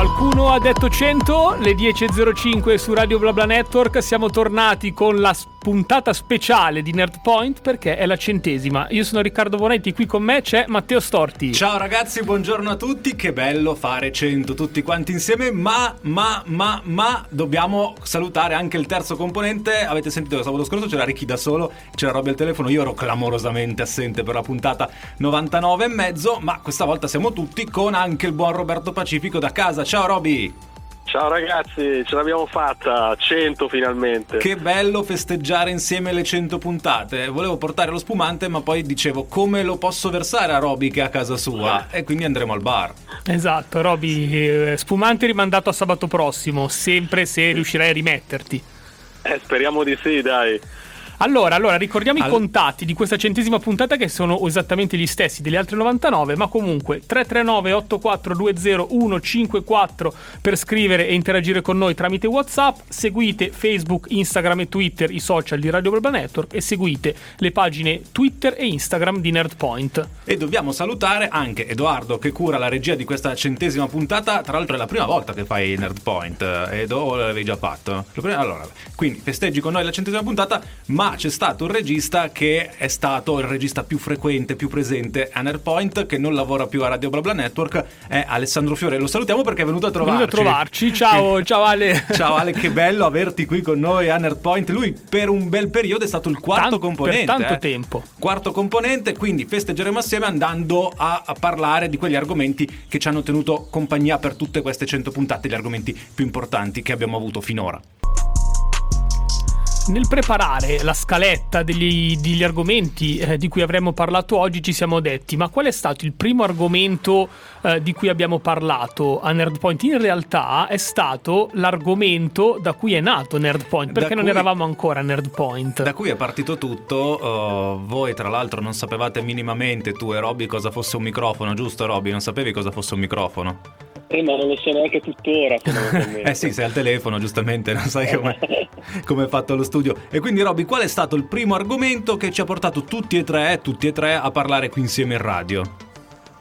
Qualcuno ha detto 100, le 10.05 su Radio BlaBla Network, siamo tornati con la puntata speciale di Nerd Point perché è la centesima. Io sono Riccardo Bonetti, qui con me c'è Matteo Storti. Ciao ragazzi, buongiorno a tutti, che bello fare 100 tutti quanti insieme, ma, ma, ma, ma, dobbiamo salutare anche il terzo componente. Avete sentito che sabato scorso c'era Ricky da solo, c'era Robby al telefono, io ero clamorosamente assente per la puntata 99 e mezzo, ma questa volta siamo tutti con anche il buon Roberto Pacifico da casa. Ciao Robby! Ciao ragazzi, ce l'abbiamo fatta, 100 finalmente. Che bello festeggiare insieme le 100 puntate. Volevo portare lo spumante, ma poi dicevo come lo posso versare a Roby che è a casa sua e quindi andremo al bar. Esatto, Roby, eh, spumante rimandato a sabato prossimo, sempre se riuscirai a rimetterti. Eh, speriamo di sì, dai. Allora, allora ricordiamo All... i contatti di questa centesima puntata che sono esattamente gli stessi delle altre 99, ma comunque 339 8420 154 per scrivere e interagire con noi tramite WhatsApp. Seguite Facebook, Instagram e Twitter, i social di Radio Global Network e seguite le pagine Twitter e Instagram di Nerdpoint. E dobbiamo salutare anche Edoardo che cura la regia di questa centesima puntata. Tra l'altro è la prima volta che fai Nerdpoint, Edo, l'avevi già fatto? Allora, quindi festeggi con noi la centesima puntata, ma c'è stato un regista che è stato il regista più frequente, più presente a Nerdpoint, che non lavora più a Radio BlaBla Network, è Alessandro Fiore. Lo salutiamo perché è venuto a trovarci. Venuto a trovarci, ciao, ciao Ale. Ciao Ale, che bello averti qui con noi a Nerdpoint. Lui per un bel periodo è stato il quarto Tant- componente. Per tanto eh. tempo. Quarto componente, quindi festeggeremo assieme andando a, a parlare di quegli argomenti che ci hanno tenuto compagnia per tutte queste 100 puntate, gli argomenti più importanti che abbiamo avuto finora nel preparare la scaletta degli, degli argomenti eh, di cui avremmo parlato oggi ci siamo detti ma qual è stato il primo argomento eh, di cui abbiamo parlato a Nerdpoint? In realtà è stato l'argomento da cui è nato Nerdpoint perché da non cui, eravamo ancora a Nerdpoint. Da cui è partito tutto, uh, voi tra l'altro non sapevate minimamente tu e Robby cosa fosse un microfono, giusto Robby? Non sapevi cosa fosse un microfono? Eh, ma non lo so neanche tuttora. eh sì, sei al telefono, giustamente, non sai come è fatto lo studio. E quindi, Robby, qual è stato il primo argomento che ci ha portato tutti e tre, tutti e tre, a parlare qui insieme in radio?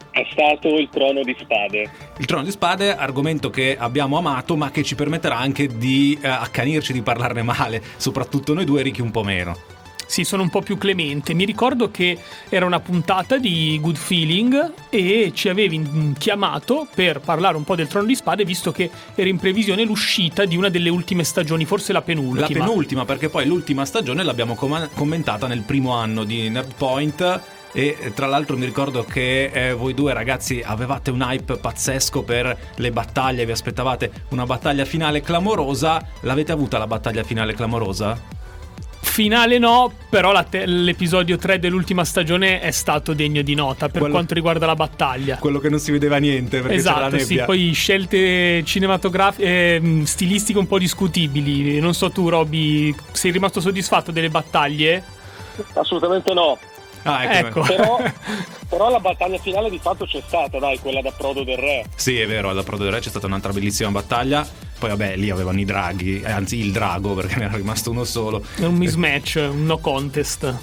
È stato il trono di spade. Il trono di spade, argomento che abbiamo amato, ma che ci permetterà anche di eh, accanirci, di parlarne male, soprattutto noi due, Ricky un po' meno. Sì, sono un po' più clemente. Mi ricordo che era una puntata di Good Feeling e ci avevi chiamato per parlare un po' del Trono di Spade, visto che era in previsione l'uscita di una delle ultime stagioni, forse la penultima. La penultima, perché poi l'ultima stagione l'abbiamo com- commentata nel primo anno di Nerdpoint. E tra l'altro mi ricordo che eh, voi due ragazzi avevate un hype pazzesco per le battaglie, vi aspettavate una battaglia finale clamorosa. L'avete avuta la battaglia finale clamorosa? Finale no, però te- l'episodio 3 dell'ultima stagione è stato degno di nota per quello, quanto riguarda la battaglia. Quello che non si vedeva niente perché esatto, c'era la sì, poi scelte cinematografiche eh, stilistiche un po' discutibili. Non so tu Robby, sei rimasto soddisfatto delle battaglie? Assolutamente no. Ah, ecco. ecco. Però, però, la battaglia finale di fatto c'è stata, dai, quella da Prodo del Re. Sì, è vero, alla Prodo del Re c'è stata un'altra bellissima battaglia. Poi vabbè, lì avevano i draghi, eh, anzi il drago perché ne era rimasto uno solo. È un mismatch, un no contest.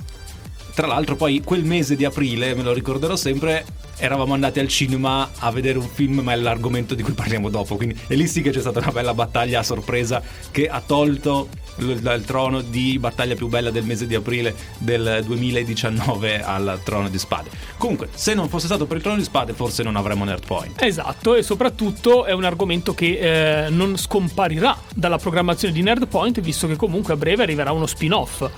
Tra l'altro poi quel mese di aprile, me lo ricorderò sempre, eravamo andati al cinema a vedere un film, ma è l'argomento di cui parliamo dopo. Quindi, e lì sì che c'è stata una bella battaglia a sorpresa che ha tolto il trono di battaglia più bella del mese di aprile del 2019 al trono di spade. Comunque, se non fosse stato per il trono di spade, forse non avremmo Nerdpoint. Esatto, e soprattutto è un argomento che eh, non scomparirà dalla programmazione di Nerdpoint, visto che comunque a breve arriverà uno spin-off.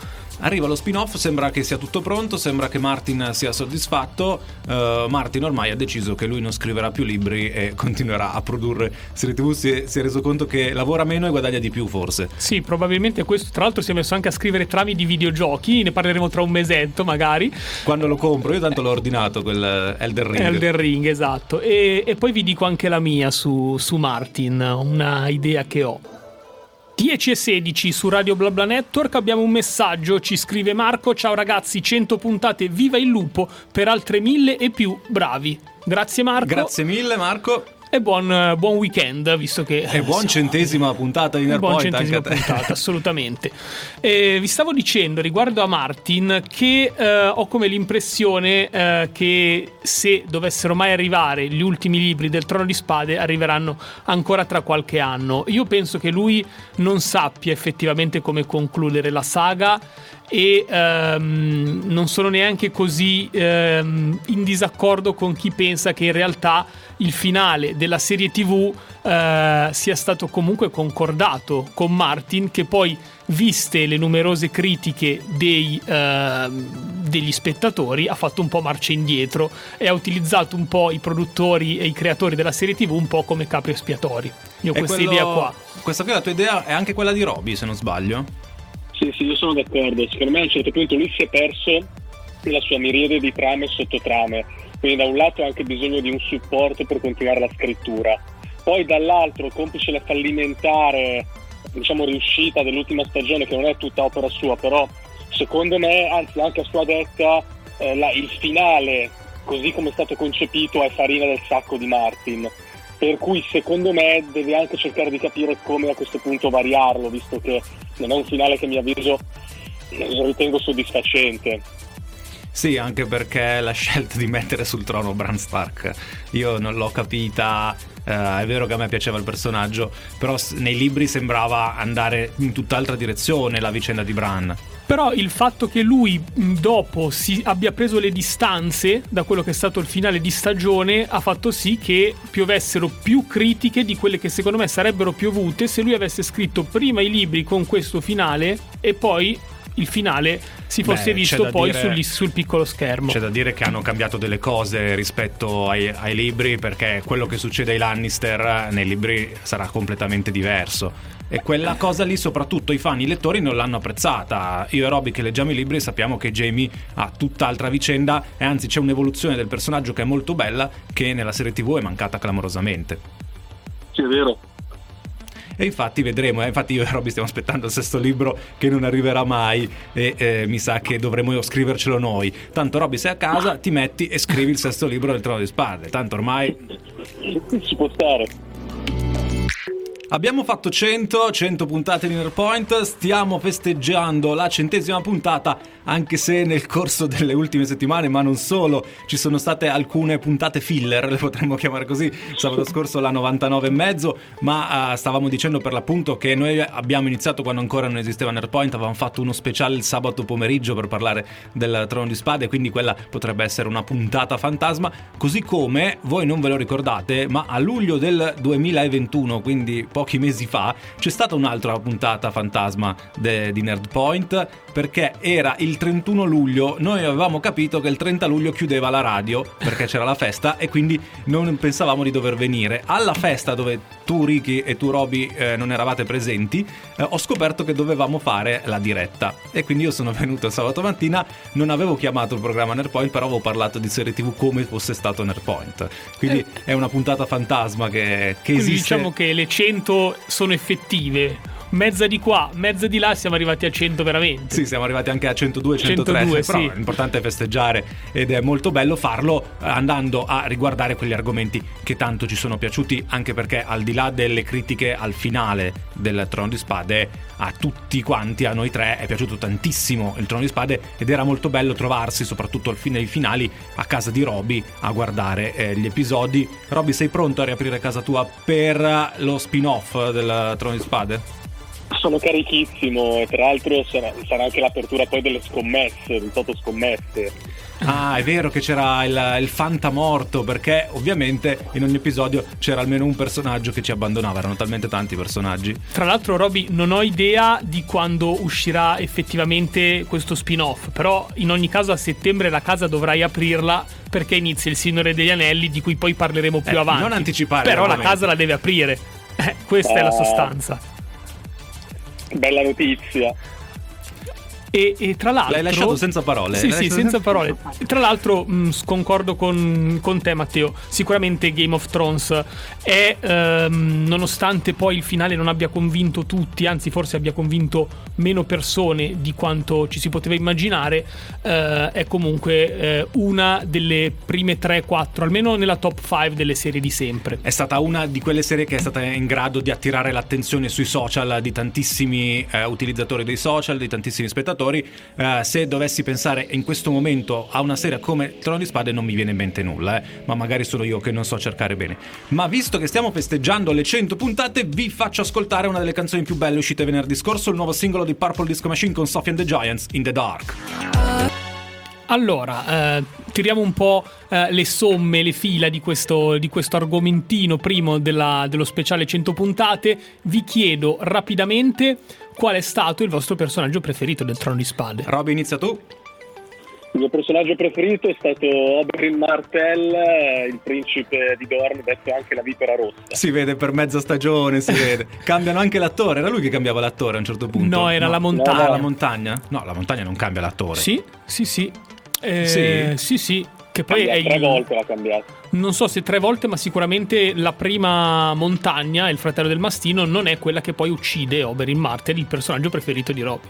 Arriva lo spin-off, sembra che sia tutto pronto, sembra che Martin sia soddisfatto. Uh, Martin ormai ha deciso che lui non scriverà più libri e continuerà a produrre serie TV. Si è, si è reso conto che lavora meno e guadagna di più, forse. Sì, probabilmente questo. Tra l'altro, si è messo anche a scrivere trami di videogiochi. Ne parleremo tra un mesetto, magari. Quando lo compro, io tanto l'ho ordinato quel Elder Ring. Elder Ring, esatto. E, e poi vi dico anche la mia su, su Martin, una idea che ho. 10 e 16 su Radio BlaBla Network abbiamo un messaggio, ci scrive Marco, ciao ragazzi, 100 puntate, viva il lupo, per altre mille e più, bravi. Grazie Marco. Grazie mille Marco. E buon, buon weekend, visto che... E buon centesima puntata di Nerdpoint. Buon centesima puntata, assolutamente. E vi stavo dicendo riguardo a Martin che eh, ho come l'impressione eh, che se dovessero mai arrivare gli ultimi libri del Trono di Spade arriveranno ancora tra qualche anno. Io penso che lui non sappia effettivamente come concludere la saga e ehm, non sono neanche così ehm, in disaccordo con chi pensa che in realtà il finale della serie tv eh, sia stato comunque concordato con Martin che poi viste le numerose critiche dei, eh, degli spettatori ha fatto un po' marcia indietro e ha utilizzato un po' i produttori e i creatori della serie tv un po' come capri espiatori. Io ho questa quello, idea qua. questa qui la tua idea è anche quella di Roby se non sbaglio sì, sì, io sono d'accordo. Secondo me a un certo punto lui si è perso la sua miriade di trame e sottotrame. Quindi da un lato ha anche bisogno di un supporto per continuare la scrittura. Poi dall'altro, complice la fallimentare diciamo, riuscita dell'ultima stagione, che non è tutta opera sua, però secondo me, anzi anche a sua detta, eh, la, il finale, così come è stato concepito, è farina del sacco di Martin per cui secondo me deve anche cercare di capire come a questo punto variarlo, visto che non è un finale che mi avviso ritengo soddisfacente. Sì, anche perché la scelta di mettere sul trono Bran Stark io non l'ho capita. Uh, è vero che a me piaceva il personaggio, però nei libri sembrava andare in tutt'altra direzione la vicenda di Bran. Però il fatto che lui dopo si abbia preso le distanze da quello che è stato il finale di stagione ha fatto sì che piovessero più critiche di quelle che secondo me sarebbero piovute se lui avesse scritto prima i libri con questo finale e poi il finale si fosse Beh, visto poi dire, sul, sul, piccolo schermo. C'è da dire che hanno cambiato delle cose rispetto ai, ai, libri perché quello che succede ai Lannister nei libri sarà completamente diverso. E quella cosa lì, soprattutto i fan, i lettori non l'hanno apprezzata. Io e Robby che leggiamo i libri sappiamo che Jamie ha tutt'altra vicenda e anzi c'è un'evoluzione del personaggio che è molto bella che nella serie TV è mancata clamorosamente. Sì, è vero. E infatti vedremo, eh? infatti io e Robby stiamo aspettando il sesto libro che non arriverà mai e eh, mi sa che dovremo scrivercelo noi. Tanto Robby sei a casa, ti metti e scrivi il sesto libro del Trono di Spade, tanto ormai... Si può stare. Abbiamo fatto 100, 100 puntate di Nerpoint, stiamo festeggiando la centesima puntata, anche se nel corso delle ultime settimane, ma non solo, ci sono state alcune puntate filler, le potremmo chiamare così, sabato scorso la 99 e mezzo, ma uh, stavamo dicendo per l'appunto che noi abbiamo iniziato quando ancora non esisteva Nerpoint, avevamo fatto uno speciale il sabato pomeriggio per parlare del Trono di Spade, quindi quella potrebbe essere una puntata fantasma, così come voi non ve lo ricordate, ma a luglio del 2021, quindi pochi mesi fa c'è stata un'altra puntata fantasma de, di Nerdpoint perché era il 31 luglio, noi avevamo capito che il 30 luglio chiudeva la radio perché c'era la festa e quindi non pensavamo di dover venire. Alla festa dove tu Ricky e tu Roby eh, non eravate presenti, eh, ho scoperto che dovevamo fare la diretta e quindi io sono venuto sabato mattina, non avevo chiamato il programma Nerdpoint, però avevo parlato di serie TV come fosse stato Nerdpoint. Quindi eh. è una puntata fantasma che, che esiste. Diciamo che le 100 sono effettive mezza di qua, mezza di là, siamo arrivati a 100 veramente. Sì, siamo arrivati anche a 102, 103. 102, però sì. l'importante è festeggiare ed è molto bello farlo eh, andando a riguardare quegli argomenti che tanto ci sono piaciuti, anche perché al di là delle critiche al finale del Trono di Spade, a tutti quanti, a noi tre, è piaciuto tantissimo il Trono di Spade ed era molto bello trovarsi, soprattutto al fine dei finali, a casa di Roby a guardare eh, gli episodi. Roby, sei pronto a riaprire casa tua per lo spin-off del Trono di Spade? Sono carichissimo e tra l'altro sarà, sarà, anche l'apertura poi delle scommesse, del Toto Scommesse. Ah, è vero che c'era il, il Fanta morto, perché ovviamente in ogni episodio c'era almeno un personaggio che ci abbandonava, erano talmente tanti personaggi. Tra l'altro, Roby, non ho idea di quando uscirà effettivamente questo spin-off, però in ogni caso a settembre la casa dovrai aprirla perché inizia il Signore degli Anelli, di cui poi parleremo più eh, avanti. Non anticipare. Però la casa la deve aprire. Eh, questa è la sostanza. Bella notizia. E, e, tra l'altro. L'hai lasciato senza parole. Sì, sì, senza parole. Tra l'altro, mh, concordo con, con, te, Matteo. Sicuramente Game of Thrones è, ehm, nonostante poi il finale non abbia convinto tutti, anzi, forse abbia convinto meno persone di quanto ci si poteva immaginare, eh, è comunque eh, una delle prime 3-4, almeno nella top 5 delle serie di sempre. È stata una di quelle serie che è stata in grado di attirare l'attenzione sui social di tantissimi eh, utilizzatori dei social, di tantissimi spettatori ascoltatori, eh, se dovessi pensare in questo momento a una serie come Trono di Spade non mi viene in mente nulla, eh, ma magari sono io che non so cercare bene. Ma visto che stiamo festeggiando le 100 puntate, vi faccio ascoltare una delle canzoni più belle uscite venerdì scorso, il nuovo singolo di Purple Disco Machine con Sophie and the Giants, In the Dark. Allora, eh, tiriamo un po' eh, le somme, le fila di questo, di questo argomentino primo della, dello speciale 100 puntate. Vi chiedo rapidamente qual è stato il vostro personaggio preferito del Trono di Spade. Roby, inizia tu. Il mio personaggio preferito è stato Oberyn Martell, il principe di Dorne, detto anche la vipera rossa. Si vede per mezza stagione, si vede. Cambiano anche l'attore, era lui che cambiava l'attore a un certo punto. No, era no. la montagna. No, la montagna? No, la montagna non cambia l'attore. Sì, sì, sì. Eh, sì. sì, sì. Che poi Cambia, è tre il... volte l'ha cambiato. Non so se tre volte, ma sicuramente la prima montagna, il fratello del mastino, non è quella che poi uccide Oberyn Martell, il personaggio preferito di Rob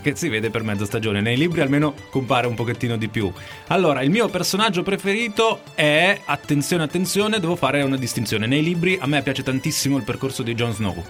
che si vede per mezza stagione. Nei libri almeno compare un pochettino di più. Allora, il mio personaggio preferito è, attenzione, attenzione, devo fare una distinzione. Nei libri a me piace tantissimo il percorso di Jon Snow.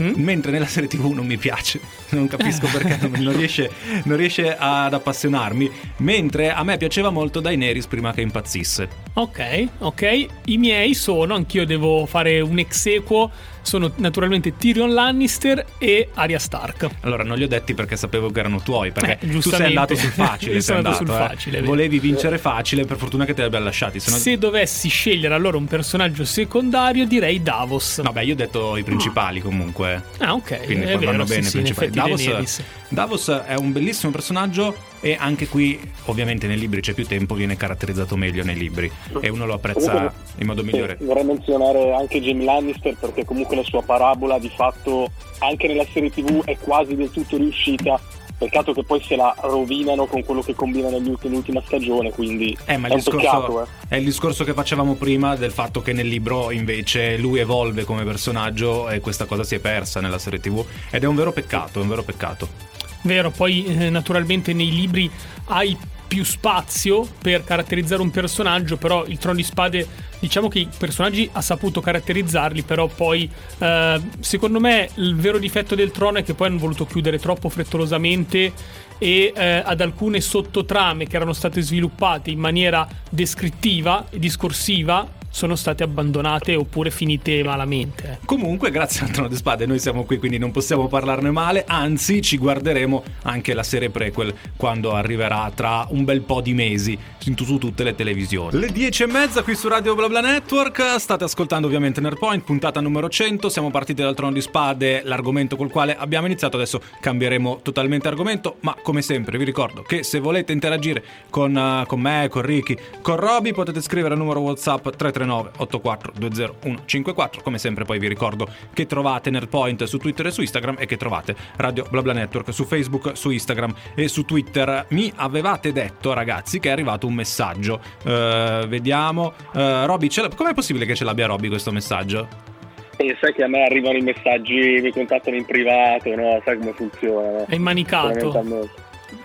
Mm? Mentre nella serie TV non mi piace, non capisco perché non riesce, non riesce, ad appassionarmi. Mentre a me piaceva molto Daenerys prima che impazzisse. Ok, ok. I miei sono, anch'io devo fare un ex equo sono naturalmente Tyrion Lannister e Arya Stark. Allora, non li ho detti perché sapevo che erano tuoi, perché eh, tu sei andato sul facile. sono andato, sul eh. facile. Volevi vincere facile, per fortuna che te li abbiamo lasciati. Se, se dovessi scegliere allora un personaggio secondario, direi Davos. Vabbè, io ho detto i principali comunque. Ah, ok. Quindi vanno bene sì, i principali. Davos, Davos è un bellissimo personaggio e anche qui ovviamente nei libri c'è più tempo, viene caratterizzato meglio nei libri e uno lo apprezza comunque, in modo migliore. Sì, vorrei menzionare anche Jamie Lannister perché comunque la sua parabola di fatto anche nella serie tv è quasi del tutto riuscita Peccato che poi se la rovinano con quello che combinano nell'ultima stagione, quindi eh, ma è, il discorso, peccato, eh. è il discorso che facevamo prima del fatto che nel libro invece lui evolve come personaggio e questa cosa si è persa nella serie tv ed è un vero peccato, è un vero peccato. Vero, poi eh, naturalmente nei libri hai più spazio per caratterizzare un personaggio, però il Trono di Spade, diciamo che i personaggi ha saputo caratterizzarli, però poi eh, secondo me il vero difetto del Trono è che poi hanno voluto chiudere troppo frettolosamente e eh, ad alcune sottotrame che erano state sviluppate in maniera descrittiva e discorsiva sono state abbandonate oppure finite malamente. Comunque, grazie al Trono di Spade, noi siamo qui, quindi non possiamo parlarne male. Anzi, ci guarderemo anche la serie prequel quando arriverà tra un bel po' di mesi su tutte le televisioni. Le 10 e mezza qui su Radio BlaBla Network. State ascoltando ovviamente Nerdpoint, puntata numero 100. Siamo partiti dal Trono di Spade, l'argomento col quale abbiamo iniziato. Adesso cambieremo totalmente argomento. Ma come sempre, vi ricordo che se volete interagire con, uh, con me, con Ricky, con Roby, potete scrivere al numero WhatsApp 333 339 84 20154 come sempre poi vi ricordo che trovate Nerdpoint su Twitter e su Instagram e che trovate Radio BlaBla Network su Facebook, su Instagram e su Twitter mi avevate detto ragazzi che è arrivato un messaggio uh, vediamo uh, Robby com'è possibile che ce l'abbia Robby questo messaggio? E sai che a me arrivano i messaggi, mi contattano in privato, no? Sai come funziona? No? È manicato.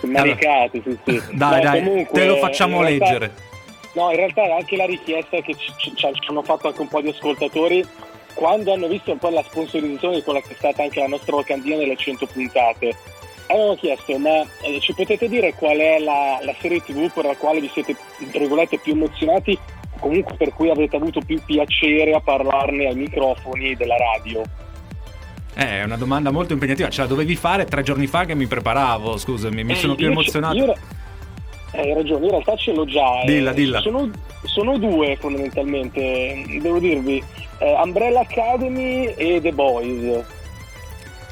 Manicato, sì, sì. Dai, no, dai, comunque, te lo facciamo leggere. No, in realtà è anche la richiesta che ci, ci, ci, hanno fatto anche un po' di ascoltatori quando hanno visto un po' la sponsorizzazione di quella che è stata anche la nostra locandina delle 100 puntate. Avevano chiesto, ma eh, ci potete dire qual è la, la, serie tv per la quale vi siete, tra più emozionati, comunque per cui avete avuto più piacere a parlarne ai microfoni della radio? Eh, è una domanda molto impegnativa, ce la dovevi fare tre giorni fa che mi preparavo, scusami, mi eh, sono più emozionato. Io, hai ragione, in realtà ce l'ho già. Eh. Dilla, dilla. Sono, sono, due fondamentalmente, devo dirvi, eh, Umbrella Academy e The Boys.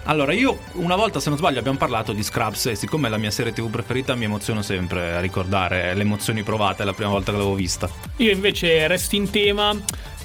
Allora, io una volta, se non sbaglio, abbiamo parlato di Scrubs e siccome è la mia serie TV preferita mi emoziono sempre a ricordare le emozioni provate la prima volta che l'avevo vista. Io invece resto in tema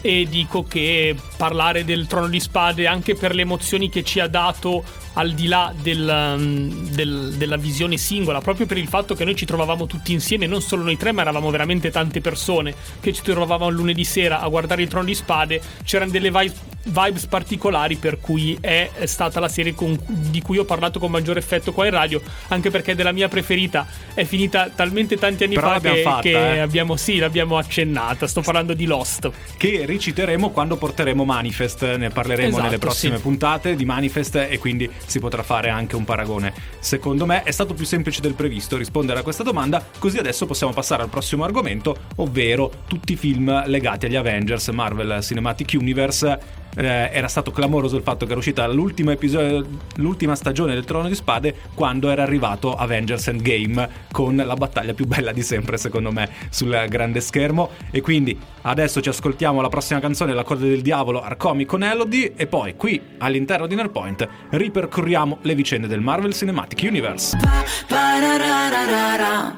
e dico che parlare del Trono di Spade anche per le emozioni che ci ha dato al di là del, um, del, della visione singola, proprio per il fatto che noi ci trovavamo tutti insieme, non solo noi tre, ma eravamo veramente tante persone che ci trovavamo lunedì sera a guardare il Trono di Spade, c'erano delle vibes particolari per cui è stata la serie con, di cui ho parlato con maggiore effetto qua in radio, anche perché della mia preferita è finita talmente tanti anni Però fa che, fatta, che eh. abbiamo, sì, l'abbiamo accennata, sto parlando di Lost. Che riciteremo quando porteremo Manifest, ne parleremo Esatto, nelle prossime sì. puntate di Manifest e quindi si potrà fare anche un paragone. Secondo me è stato più semplice del previsto rispondere a questa domanda, così adesso possiamo passare al prossimo argomento, ovvero tutti i film legati agli Avengers, Marvel Cinematic Universe. Eh, era stato clamoroso il fatto che era uscita l'ultima, episodio, l'ultima stagione del Trono di Spade quando era arrivato Avengers Endgame con la battaglia più bella di sempre secondo me sul grande schermo. E quindi adesso ci ascoltiamo la prossima canzone La corda del diavolo Arcomi con Elodie e poi qui all'interno di Nerdpoint ripercorriamo le vicende del Marvel Cinematic Universe.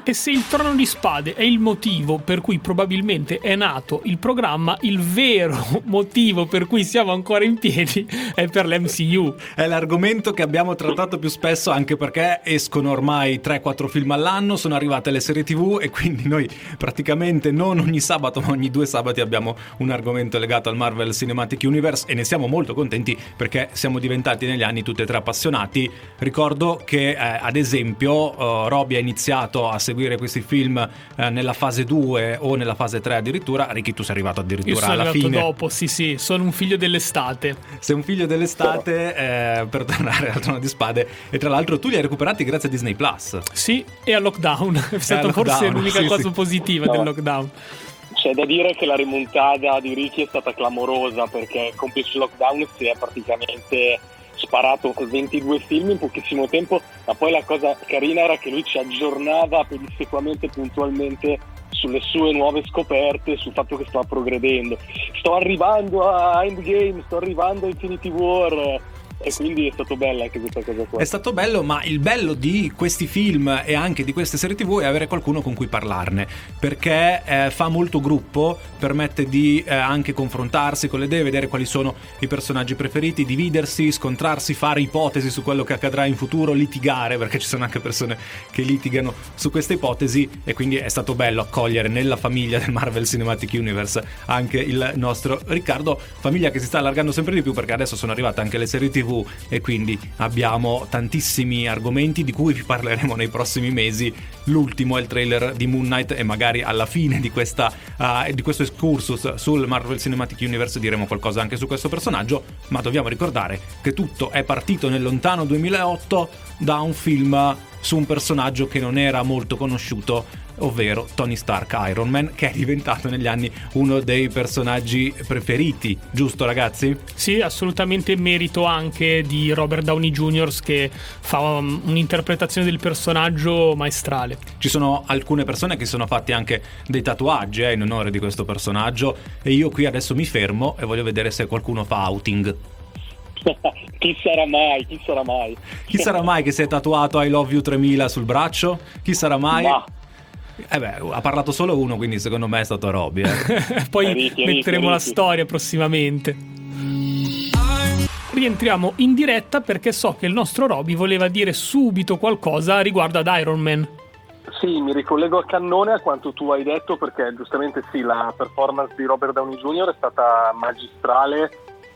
E se il trono di spade è il motivo per cui probabilmente è nato il programma, il vero motivo per cui siamo ancora in piedi è per l'MCU. È l'argomento che abbiamo trattato più spesso anche perché escono ormai 3-4 film all'anno, sono arrivate le serie tv e quindi noi praticamente non ogni sabato ma ogni due sabati abbiamo un argomento legato al Marvel Cinematic Universe e ne siamo molto contenti perché siamo diventati negli anni tutti e tre appassionati. Ricordo che eh, ad esempio uh, Roby ha iniziato a seguire questi film eh, nella fase 2 o nella fase 3 addirittura. Ricky tu sei arrivato addirittura sono alla arrivato fine. dopo, sì sì, sono un figlio dell'estate. Sei un figlio dell'estate eh, per tornare al trono di spade e tra l'altro tu li hai recuperati grazie a Disney Plus. Sì, e al lockdown. È stata forse l'unica sì, cosa sì. positiva No. del lockdown. C'è da dire che la rimontada di Ricky è stata clamorosa perché complice il lockdown si è praticamente sparato 22 film in pochissimo tempo, ma poi la cosa carina era che lui ci aggiornava pedissequamente, puntualmente sulle sue nuove scoperte, sul fatto che stava progredendo. Sto arrivando a Endgame, sto arrivando a Infinity War e quindi è stato bella anche questa cosa qua. È stato bello, ma il bello di questi film e anche di queste serie TV è avere qualcuno con cui parlarne, perché eh, fa molto gruppo, permette di eh, anche confrontarsi con le idee, vedere quali sono i personaggi preferiti, dividersi, scontrarsi, fare ipotesi su quello che accadrà in futuro, litigare, perché ci sono anche persone che litigano su queste ipotesi e quindi è stato bello accogliere nella famiglia del Marvel Cinematic Universe anche il nostro Riccardo, famiglia che si sta allargando sempre di più perché adesso sono arrivate anche le serie TV e quindi abbiamo tantissimi argomenti di cui vi parleremo nei prossimi mesi. L'ultimo è il trailer di Moon Knight e magari alla fine di, questa, uh, di questo excursus sul Marvel Cinematic Universe diremo qualcosa anche su questo personaggio, ma dobbiamo ricordare che tutto è partito nel lontano 2008 da un film su un personaggio che non era molto conosciuto ovvero Tony Stark Iron Man che è diventato negli anni uno dei personaggi preferiti giusto ragazzi? Sì, assolutamente merito anche di Robert Downey Jr. che fa um, un'interpretazione del personaggio maestrale. Ci sono alcune persone che si sono fatti anche dei tatuaggi eh, in onore di questo personaggio e io qui adesso mi fermo e voglio vedere se qualcuno fa outing. chi sarà mai? Chi sarà mai? Chi sarà mai che si è tatuato I Love You 3000 sul braccio? Chi sarà mai? Ma Eh beh, ha parlato solo uno, quindi secondo me è stato Robby. Eh. Poi Ricchi, metteremo ricchi, la ricchi. storia prossimamente. Rientriamo in diretta perché so che il nostro Roby voleva dire subito qualcosa riguardo ad Iron Man. Sì, mi ricollego a cannone a quanto tu hai detto perché giustamente sì, la performance di Robert Downey Jr. è stata magistrale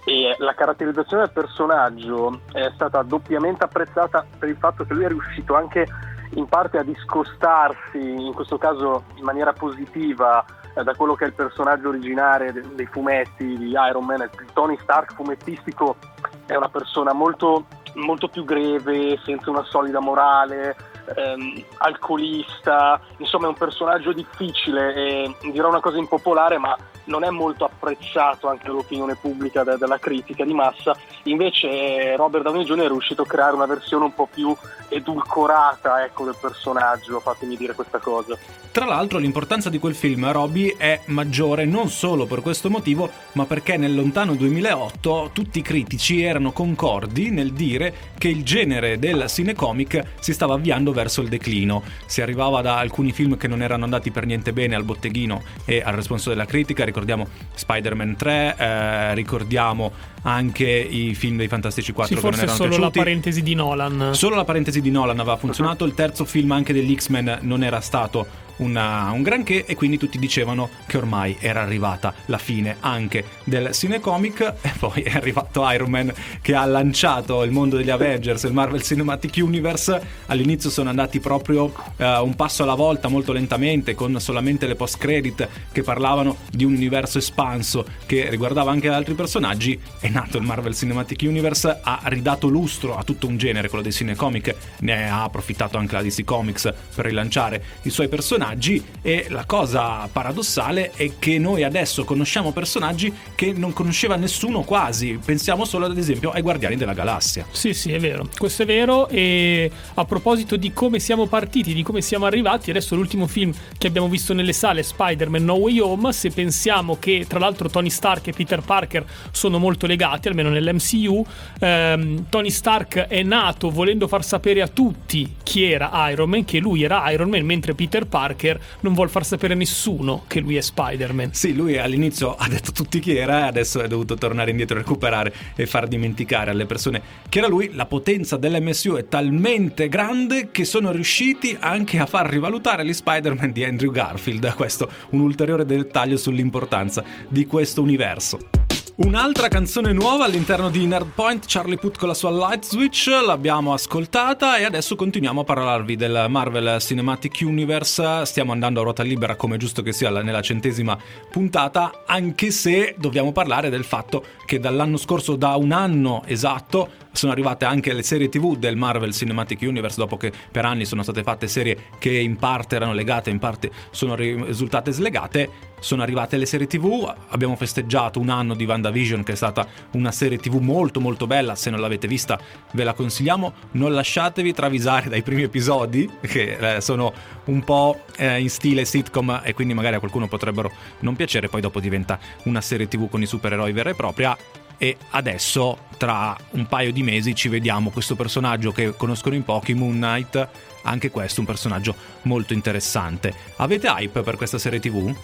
e la caratterizzazione del personaggio è stata doppiamente apprezzata per il fatto che lui è riuscito anche in parte a discostarsi, in questo caso in maniera positiva, eh, da quello che è il personaggio originale de- dei fumetti di Iron Man. Il Tony Stark fumettistico è una persona molto, molto più greve, senza una solida morale, ehm, alcolista, insomma è un personaggio difficile e dirò una cosa impopolare ma non è molto apprezzato anche dall'opinione pubblica da- dalla critica di massa, invece Robert Downey Jr. è riuscito a creare una versione un po' più edulcorata ecco, del personaggio, fatemi dire questa cosa. Tra l'altro l'importanza di quel film, Robby, è maggiore non solo per questo motivo, ma perché nel lontano 2008 tutti i critici erano concordi nel dire che il genere del cinecomic si stava avviando verso il declino. Si arrivava da alcuni film che non erano andati per niente bene al botteghino e al responso della critica. Ricordiamo Spider-Man 3, eh, ricordiamo anche i film dei Fantastici 4 sì, forse solo piaciuti. la parentesi di Nolan. Solo la parentesi di Nolan aveva funzionato, il terzo film anche degli X-Men non era stato una, un granché e quindi tutti dicevano che ormai era arrivata la fine anche del cinecomic e poi è arrivato Iron Man che ha lanciato il mondo degli Avengers, il Marvel Cinematic Universe, all'inizio sono andati proprio uh, un passo alla volta molto lentamente con solamente le post credit che parlavano di un universo espanso che riguardava anche altri personaggi, è nato il Marvel Cinematic Universe, ha ridato lustro a tutto un genere, quello dei cinecomic, ne ha approfittato anche la DC Comics per rilanciare i suoi personaggi personaggi e la cosa paradossale è che noi adesso conosciamo personaggi che non conosceva nessuno quasi. Pensiamo solo ad esempio ai Guardiani della Galassia. Sì, sì, è vero. Questo è vero e a proposito di come siamo partiti, di come siamo arrivati, adesso l'ultimo film che abbiamo visto nelle sale, Spider-Man No Way Home, se pensiamo che tra l'altro Tony Stark e Peter Parker sono molto legati, almeno nell'MCU, ehm, Tony Stark è nato volendo far sapere a tutti chi era Iron Man, che lui era Iron Man, mentre Peter Parker Parker non vuol far sapere a nessuno che lui è Spider-Man. Sì, lui all'inizio ha detto tutti chi era adesso è dovuto tornare indietro, recuperare e far dimenticare alle persone che era lui. La potenza dell'MSU è talmente grande che sono riusciti anche a far rivalutare gli Spider-Man di Andrew Garfield. Questo un ulteriore dettaglio sull'importanza di questo universo. Un'altra canzone nuova all'interno di Nerdpoint, Charlie Puth con la sua Light Switch, l'abbiamo ascoltata e adesso continuiamo a parlarvi del Marvel Cinematic Universe. Stiamo andando a ruota libera come giusto che sia nella centesima puntata, anche se dobbiamo parlare del fatto che dall'anno scorso, da un anno esatto, sono arrivate anche le serie tv del Marvel Cinematic Universe dopo che per anni sono state fatte serie che in parte erano legate, in parte sono risultate slegate. Sono arrivate le serie tv, abbiamo festeggiato un anno di WandaVision che è stata una serie tv molto molto bella, se non l'avete vista ve la consigliamo, non lasciatevi travisare dai primi episodi che eh, sono un po' eh, in stile sitcom e quindi magari a qualcuno potrebbero non piacere, poi dopo diventa una serie tv con i supereroi vera e propria e adesso tra un paio di mesi ci vediamo questo personaggio che conoscono in pochi, Moon Knight, anche questo un personaggio molto interessante. Avete hype per questa serie TV?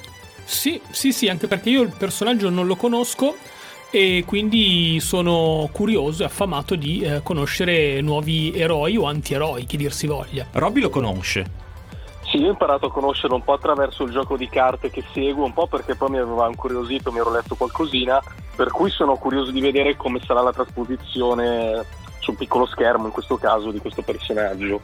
Sì, sì, sì, anche perché io il personaggio non lo conosco e quindi sono curioso e affamato di eh, conoscere nuovi eroi o antieroi, chi dir si voglia. Robby lo conosce. Sì, io ho imparato a conoscerlo un po' attraverso il gioco di carte che seguo, un po' perché poi mi aveva incuriosito, mi ero letto qualcosina, per cui sono curioso di vedere come sarà la trasposizione sul piccolo schermo, in questo caso, di questo personaggio.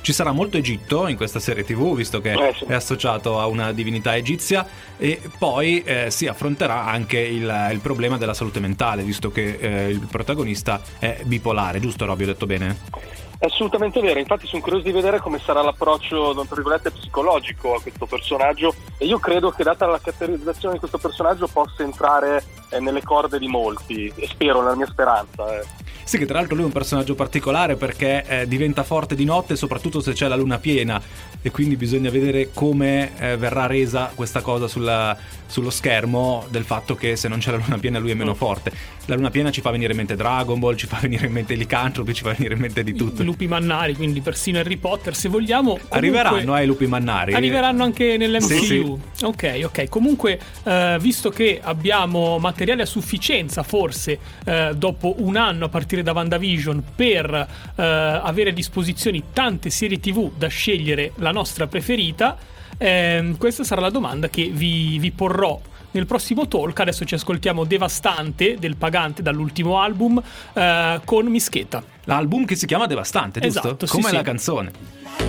Ci sarà molto Egitto in questa serie TV, visto che eh, sì. è associato a una divinità egizia, e poi eh, si affronterà anche il, il, problema della salute mentale, visto che eh, il protagonista è bipolare, giusto Robby? Ho detto bene? È assolutamente vero, infatti sono curioso di vedere come sarà l'approccio, tra virgolette, psicologico a questo personaggio e io credo che data la caratterizzazione di questo personaggio possa entrare eh, nelle corde di molti, e spero, nella mia speranza. Eh. Sì, che tra l'altro lui è un personaggio particolare perché eh, diventa forte di notte, soprattutto se c'è la luna piena e quindi bisogna vedere come eh, verrà resa questa cosa sulla, sullo schermo del fatto che se non c'è la luna piena lui è meno mm. forte. La luna piena ci fa venire in mente Dragon Ball, ci fa venire in mente Licantropi, ci fa venire in mente di tutto. I lupi mannari, quindi persino Harry Potter, se vogliamo. Comunque, arriveranno ai eh, lupi mannari. Arriveranno anche nell'MCU. Sì, sì. Ok, ok. Comunque, eh, visto che abbiamo materiale a sufficienza, forse, eh, dopo un anno a partire da WandaVision, per eh, avere a disposizione tante serie TV da scegliere la nostra preferita, eh, questa sarà la domanda che vi, vi porrò nel prossimo talk. Adesso ci ascoltiamo Devastante del Pagante dall'ultimo album eh, con Mischeta. L'album che si chiama Devastante, giusto? Esatto, Come sì, la sì. canzone.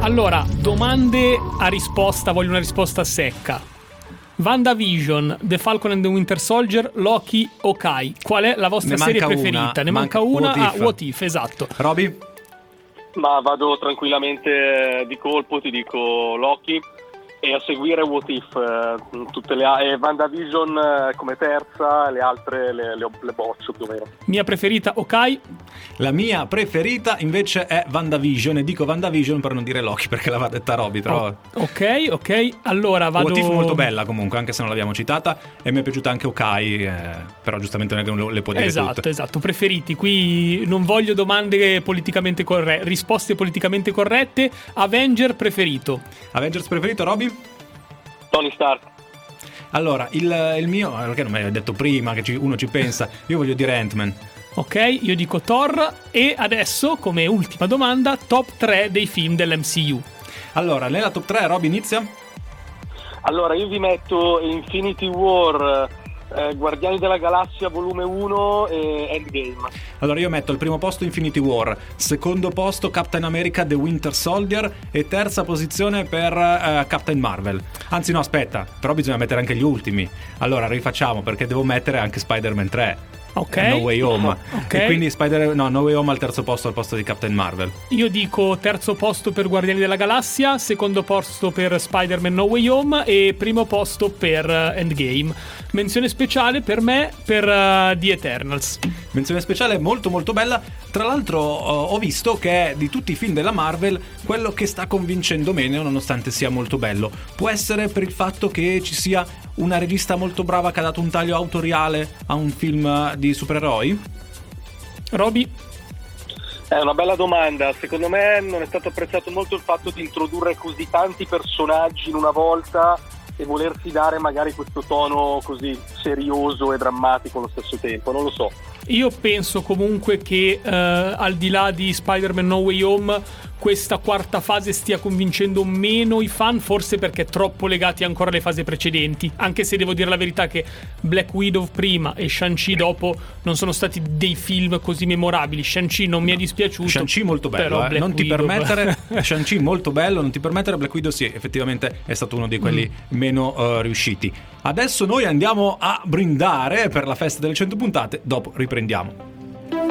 Allora, domande a risposta, voglio una risposta secca. WandaVision, The Falcon and the Winter Soldier, Loki, Okai. Qual è la vostra ne serie una, preferita? Ne manca, una? What ah, What If, esatto. Roby? Ma vado tranquillamente di colpo, ti dico Loki e a seguire What If, eh, tutte le e WandaVision eh, come terza, le altre le, le, le boccio più o meno. Mia preferita Okai. La mia preferita invece è WandaVision e dico WandaVision per non dire Loki perché l'aveva detta Roby, però... Oh, ok, ok, allora vado... What If molto bella comunque, anche se non l'abbiamo citata e mi è piaciuta anche Okai, eh, però giustamente non le può dire esatto, tutte. Esatto, preferiti. Qui non voglio domande politicamente corrette, risposte politicamente corrette. Avenger preferito. Avengers preferito, Roby? Tony Stark. Allora, il, il mio, perché non me l'hai detto prima che uno ci pensa, io voglio dire Ant-Man. Ok, io dico Thor e adesso, come ultima domanda, top 3 dei film dell'MCU. Allora, nella top 3 Rob inizia? Allora, io vi metto Infinity War, eh, Guardiani della Galassia volume 1 e Endgame. Allora io metto al primo posto Infinity War, secondo posto Captain America The Winter Soldier e terza posizione per uh, Captain Marvel. Anzi no, aspetta, però bisogna mettere anche gli ultimi. Allora rifacciamo perché devo mettere anche Spider-Man 3. Ok. No Way Home. Okay. E quindi Spider no, No Way Home al terzo posto al posto di Captain Marvel. Io dico terzo posto per Guardiani della Galassia, secondo posto per Spider-Man No Way Home e primo posto per uh, Endgame. Menzione speciale per me per uh, The Eternals. Menzione speciale molto molto bella. Tra l'altro uh, ho visto che di tutti i film della Marvel quello che sta convincendo meno nonostante sia molto bello. Può essere per il fatto che ci sia una regista molto brava che ha dato un taglio autoriale a un film di supereroi? Roby? È una bella domanda. Secondo me non è stato apprezzato molto il fatto di introdurre così tanti personaggi in una volta e volersi dare magari questo tono così serioso e drammatico allo stesso tempo. Non lo so. Io penso comunque che eh, al di là di Spider-Man No Way Home questa quarta fase stia convincendo meno i fan, forse perché troppo legati ancora alle fasi precedenti. Anche se devo dire la verità che Black Widow prima e Shang-Chi dopo non sono stati dei film così memorabili. Shang-Chi non mi è dispiaciuto. Shang-Chi molto bello, eh. non ti Widow... permettere Shang-Chi molto bello, non ti permettere Black Widow sì, effettivamente è stato uno di quelli mm. meno uh, riusciti. Adesso noi andiamo a brindare per la festa delle 100 puntate, dopo riprendiamo.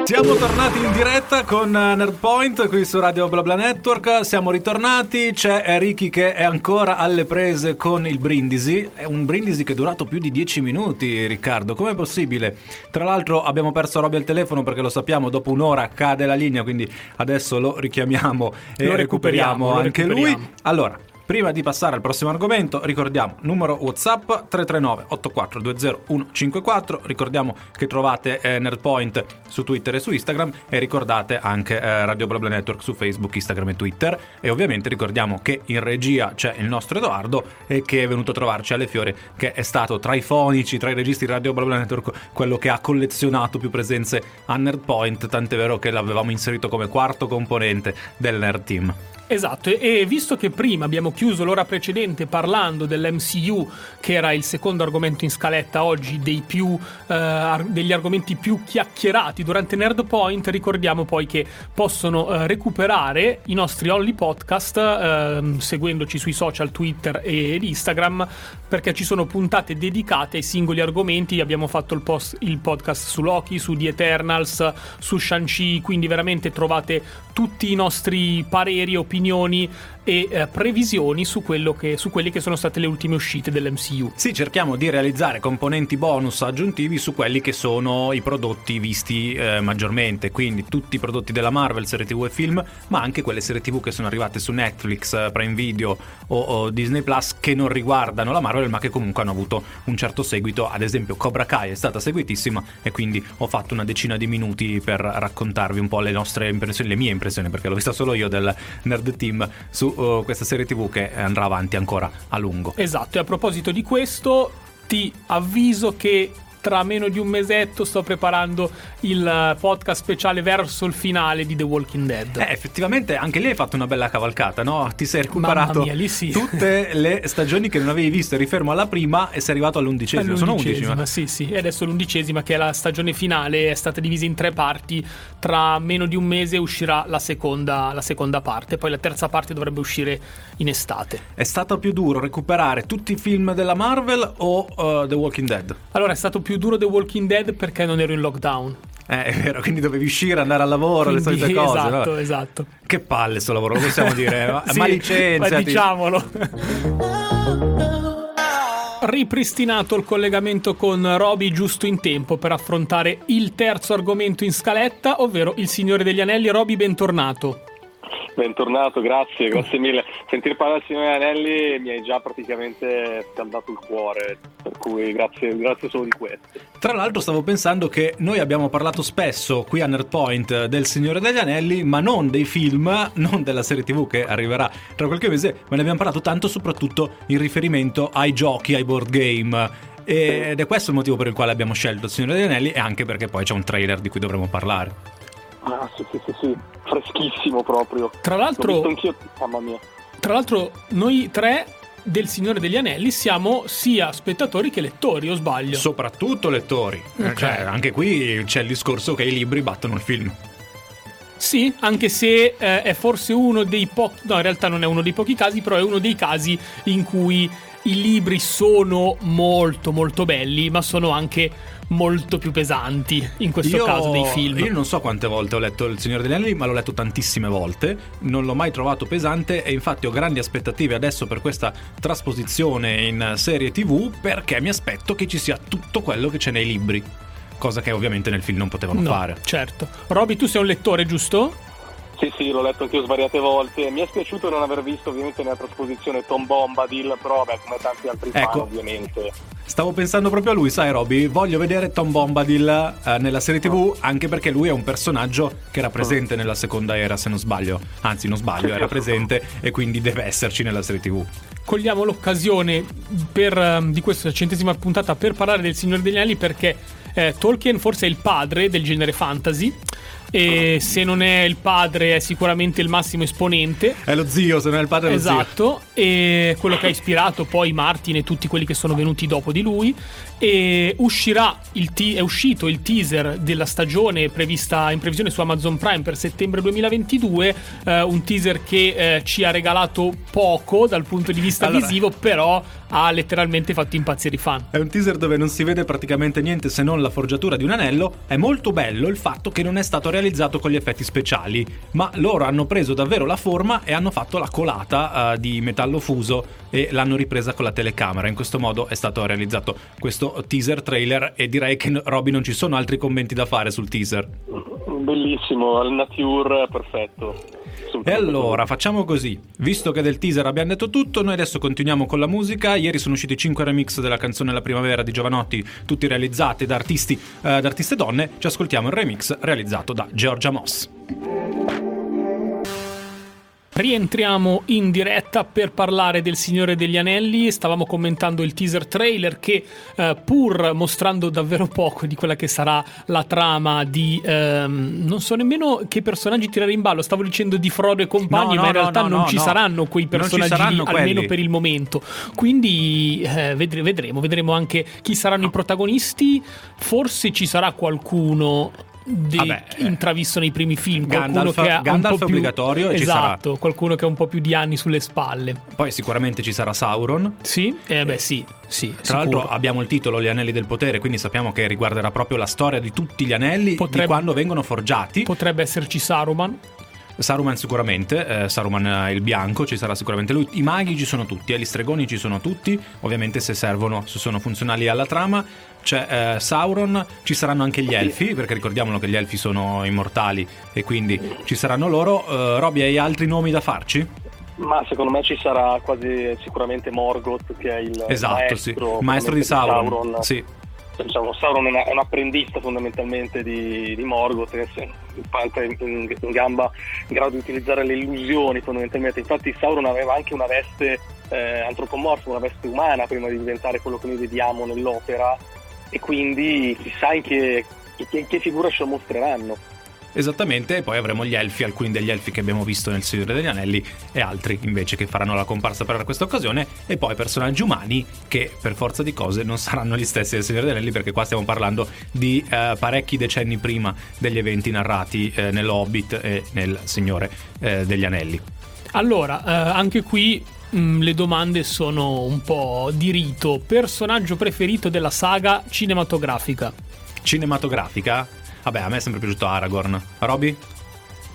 Siamo tornati in diretta con eh, Nerdpoint qui su Radio BlaBla Network. Siamo ritornati. C'è Ricky che è ancora alle prese con il brindisi. È un brindisi che è durato più di 10 minuti, Riccardo. Com'è possibile? Tra l'altro abbiamo perso Roby al telefono perché lo sappiamo, dopo un'ora cade la linea, quindi adesso lo richiamiamo e lo recuperiamo, recuperiamo anche lo recuperiamo. lui. Allora, Prima di passare al prossimo argomento, ricordiamo numero WhatsApp 339 8420 154. Ricordiamo che trovate eh, Nerdpoint su Twitter e su Instagram e ricordate anche eh, Radio Blabla Network su Facebook, Instagram e Twitter. E ovviamente ricordiamo che in regia c'è il nostro Edoardo e che è venuto a trovarci alle fiore, che è stato tra i fonici, tra i registi di Radio Blabla Network, quello che ha collezionato più presenze a Nerdpoint, tant'è vero che l'avevamo inserito come quarto componente del Nerd Team. Esatto, e visto che prima abbiamo chiuso l'ora precedente parlando dell'MCU, che era il secondo argomento in scaletta oggi più, eh, degli argomenti più chiacchierati durante Nerd Point, ricordiamo poi che possono eh, recuperare i nostri Only Podcast eh, seguendoci sui social Twitter ed Instagram, perché ci sono puntate dedicate ai singoli argomenti. Abbiamo fatto il, post, il podcast su Loki, su The Eternals, su Shang-Chi, quindi veramente trovate tutti i nostri pareri opinioni e eh, previsioni su, che, su quelle che sono state le ultime uscite dell'MCU. Sì, cerchiamo di realizzare componenti bonus aggiuntivi su quelli che sono i prodotti visti eh, maggiormente, quindi tutti i prodotti della Marvel, serie TV e film, ma anche quelle serie TV che sono arrivate su Netflix, eh, Prime Video o, o Disney Plus che non riguardano la Marvel, ma che comunque hanno avuto un certo seguito. Ad esempio, Cobra Kai è stata seguitissima e quindi ho fatto una decina di minuti per raccontarvi un po' le nostre impressioni, le mie impressioni, perché l'ho vista solo io del Nerd Team su uh, questa serie TV che andrà avanti ancora a lungo. Esatto, e a proposito di questo, ti avviso che tra meno di un mesetto sto preparando il eh, podcast speciale verso il finale di The Walking Dead. Eh, effettivamente anche lì hai fatto una bella cavalcata, no? Ti sei recuperato mia, sì. tutte le stagioni che non avevi visto, eri fermo alla prima e sei arrivato all'undicesima. Sono undicesima, sì, sì. E adesso l'undicesima, che è la stagione finale, è stata divisa in tre parti. Tra meno di un mese uscirà la seconda, la seconda parte, poi la terza parte dovrebbe uscire in estate. È stato più duro recuperare tutti i film della Marvel o uh, The Walking Dead? Allora, è stato più più duro The Walking Dead perché non ero in lockdown. Eh, è vero, quindi dovevi uscire, andare al lavoro, quindi, le solite cose. Esatto, no? esatto. Che palle sto lavoro, lo possiamo dire. sì, ma licenziati. Ma diciamolo. ripristinato il collegamento con Roby giusto in tempo per affrontare il terzo argomento in scaletta, ovvero il Signore degli Anelli. Roby, bentornato. Bentornato, grazie, grazie mille. Sentire parlare del Signore Anelli mi hai già praticamente scaldato il cuore, per cui grazie, grazie solo di questo. Tra l'altro stavo pensando che noi abbiamo parlato spesso qui a Nerdpoint del Signore degli Anelli, ma non dei film, non della serie TV che arriverà tra qualche mese, ma ne abbiamo parlato tanto soprattutto in riferimento ai giochi, ai board game. Ed è questo il motivo per il quale abbiamo scelto il Signore degli Anelli e anche perché poi c'è un trailer di cui dovremo parlare. Ah, sì, sì, sì, sì, freschissimo proprio. Tra l'altro, anch'io, mamma mia. Tra l'altro, noi tre del Signore degli Anelli siamo sia spettatori che lettori, o sbaglio? Soprattutto lettori. Okay. Cioè, anche qui c'è il discorso che i libri battono il film. Sì, anche se eh, è forse uno dei pochi, no in realtà non è uno dei pochi casi, però è uno dei casi in cui i libri sono molto molto belli, ma sono anche molto più pesanti in questo io, caso dei film. Io non so quante volte ho letto Il Signore degli Anelli, ma l'ho letto tantissime volte, non l'ho mai trovato pesante e infatti ho grandi aspettative adesso per questa trasposizione in serie TV perché mi aspetto che ci sia tutto quello che c'è nei libri. Cosa che ovviamente nel film non potevano no, fare. Certo. Roby, tu sei un lettore, giusto? Sì, sì, l'ho letto anch'io svariate volte. Mi è spiaciuto non aver visto ovviamente nella trasposizione Tom Bombadil, però vabbè, come tanti altri fan Ecco. ovviamente. Stavo pensando proprio a lui, sai Roby, voglio vedere Tom Bombadil eh, nella serie TV anche perché lui è un personaggio che era presente nella seconda era se non sbaglio, anzi non sbaglio, era presente e quindi deve esserci nella serie TV. Cogliamo l'occasione per, ehm, di questa centesima puntata per parlare del Signore degli Anelli perché eh, Tolkien forse è il padre del genere fantasy e se non è il padre è sicuramente il massimo esponente. È lo zio, se non è il padre è lo zio. Esatto, e quello che ha ispirato poi Martin e tutti quelli che sono venuti dopo di lui. E uscirà il te- è uscito il teaser della stagione prevista in previsione su Amazon Prime per settembre 2022. eh, un teaser che eh, ci ha regalato poco dal punto di vista Allora- visivo, però ha letteralmente fatto impazzire i fan. È un teaser dove non si vede praticamente niente se non la forgiatura di un anello. È molto bello il fatto che non è stato realizzato con gli effetti speciali, ma loro hanno preso davvero la forma e hanno fatto la colata eh, di metallo fuso e l'hanno ripresa con la telecamera. In questo modo è stato realizzato questo teaser trailer e direi che Robby non ci sono altri commenti da fare sul teaser. Bellissimo, al nature perfetto. E allora facciamo così, visto che del teaser abbiamo detto tutto, noi adesso continuiamo con la musica. Ieri sono usciti 5 remix della canzone La primavera di Giovanotti, tutti realizzati da artisti, eh, da artiste donne. Ci ascoltiamo il remix realizzato da Georgia Moss. Rientriamo in diretta per parlare del Signore degli Anelli. Stavamo commentando il teaser trailer che, eh, pur mostrando davvero poco di quella che sarà la trama di. ehm, non so nemmeno che personaggi tirare in ballo. Stavo dicendo di Frodo e compagni, No, no, ma in realtà no, non no, ci no. saranno quei personaggi lì, saranno almeno quelli. per il momento. Quindi eh, vedre- vedremo, vedremo anche chi saranno i protagonisti. Forse ci sarà qualcuno. Di- Vabbè, eh, intravisto nei primi film Gandalf- qualcuno che Gandalf po' è più obbligatorio e ci sarà. esatto qualcuno che ha un po' più di anni sulle spalle Poi sicuramente ci sarà Sauron. sì? Eh beh sì, sì Tra sicuro. l'altro abbiamo il titolo Gli Anelli del Potere, quindi sappiamo che riguarderà proprio la storia di tutti gli anelli, di Potrebbe- quando vengono forgiati. Potrebbe esserci Saruman. Saruman sicuramente, eh, Saruman è il bianco, ci sarà sicuramente lui. I maghi ci sono tutti, eh, gli stregoni ci sono tutti, ovviamente se servono, se sono funzionali alla trama. C'è eh, Sauron, ci saranno anche gli elfi, perché ricordiamolo che gli elfi sono immortali e quindi ci saranno loro. Eh, Roby, hai altri nomi da farci? Ma secondo me ci sarà quasi sicuramente Morgoth che è il Esatto, maestro, sì. Maestro di Sauron. Sì. Diciamo, Sauron è, una- è un apprendista fondamentalmente di, di Morgoth, che è in, in, gamba in grado di utilizzare le illusioni fondamentalmente. Infatti Sauron aveva anche una veste eh, antropomorfa, una veste umana prima di diventare quello che noi vediamo nell'opera e quindi chissà in che, in che figura ce lo mostreranno. Esattamente, e poi avremo gli elfi, alcuni degli elfi che abbiamo visto nel Signore degli Anelli e altri invece che faranno la comparsa per questa occasione e poi personaggi umani che per forza di cose non saranno gli stessi del Signore degli Anelli perché qua stiamo parlando di eh, parecchi decenni prima degli eventi narrati eh, nell'Hobbit e nel Signore eh, degli Anelli. Allora, eh, anche qui mh, le domande sono un po' di rito. Personaggio preferito della saga cinematografica? Cinematografica? Vabbè, a me è sempre piaciuto Aragorn. Roby?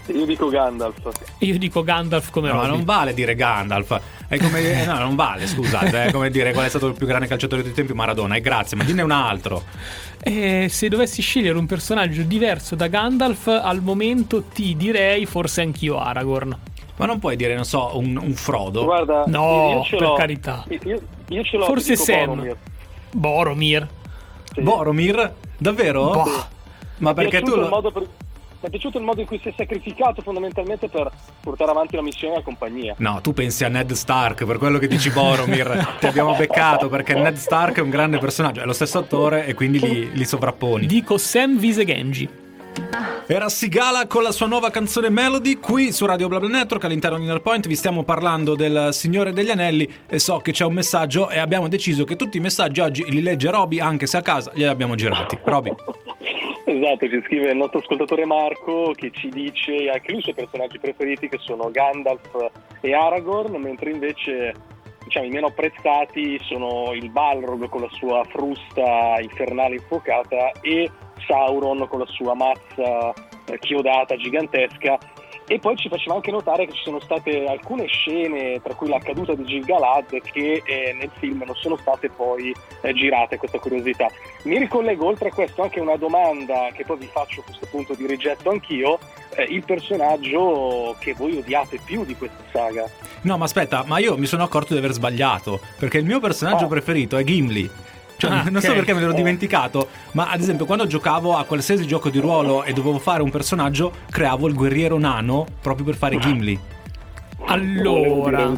Io dico Gandalf. Io dico Gandalf come no, Robby. ma non vale dire Gandalf. È come, eh, no, non vale, scusate. È come dire qual è stato il più grande calciatore dei tempi, Maradona. E grazie, ma dinne un altro. E se dovessi scegliere un personaggio diverso da Gandalf, al momento ti direi forse anch'io Aragorn. Ma non puoi dire, non so, un, un Frodo. Guarda, No, io ce per l'ho. carità. Io, io ce l'ho. Forse Sam. Boromir. Boromir. Sì. Boromir? Davvero? Boh. Ma perché tu lo... per- Mi è piaciuto il modo in cui si è sacrificato fondamentalmente per portare avanti la missione della compagnia. No, tu pensi a Ned Stark, per quello che dici Boromir. Ti abbiamo beccato perché Ned Stark è un grande personaggio, è lo stesso attore e quindi li, li sovrapponi. Dico Sam Visegengi. Era Sigala con la sua nuova canzone Melody qui su Radio BlaBla Network all'interno di Inner Point vi stiamo parlando del Signore degli Anelli e so che c'è un messaggio e abbiamo deciso che tutti i messaggi oggi li legge Roby anche se a casa glieli abbiamo girati. Roby. Esatto, ci scrive il nostro ascoltatore Marco che ci dice anche lui i suoi personaggi preferiti che sono Gandalf e Aragorn, mentre invece diciamo, i meno apprezzati sono il Balrog con la sua frusta infernale infuocata e Sauron con la sua mazza eh, chiodata gigantesca. E poi ci faceva anche notare che ci sono state alcune scene, tra cui la caduta di Gil-galad, che eh, nel film non sono state poi eh, girate, questa curiosità. Mi ricollego oltre a questo anche una domanda che poi vi faccio a questo punto di rigetto anch'io, eh, il personaggio che voi odiate più di questa saga. No, ma aspetta, ma io mi sono accorto di aver sbagliato perché il mio personaggio Oh. preferito è Gimli. Cioè, Ah, non so ok. perché me l'ero Oh. dimenticato, ma ad esempio quando giocavo a qualsiasi gioco di ruolo e dovevo fare un personaggio, creavo il guerriero nano proprio per fare Gimli. Volevo dire Allora,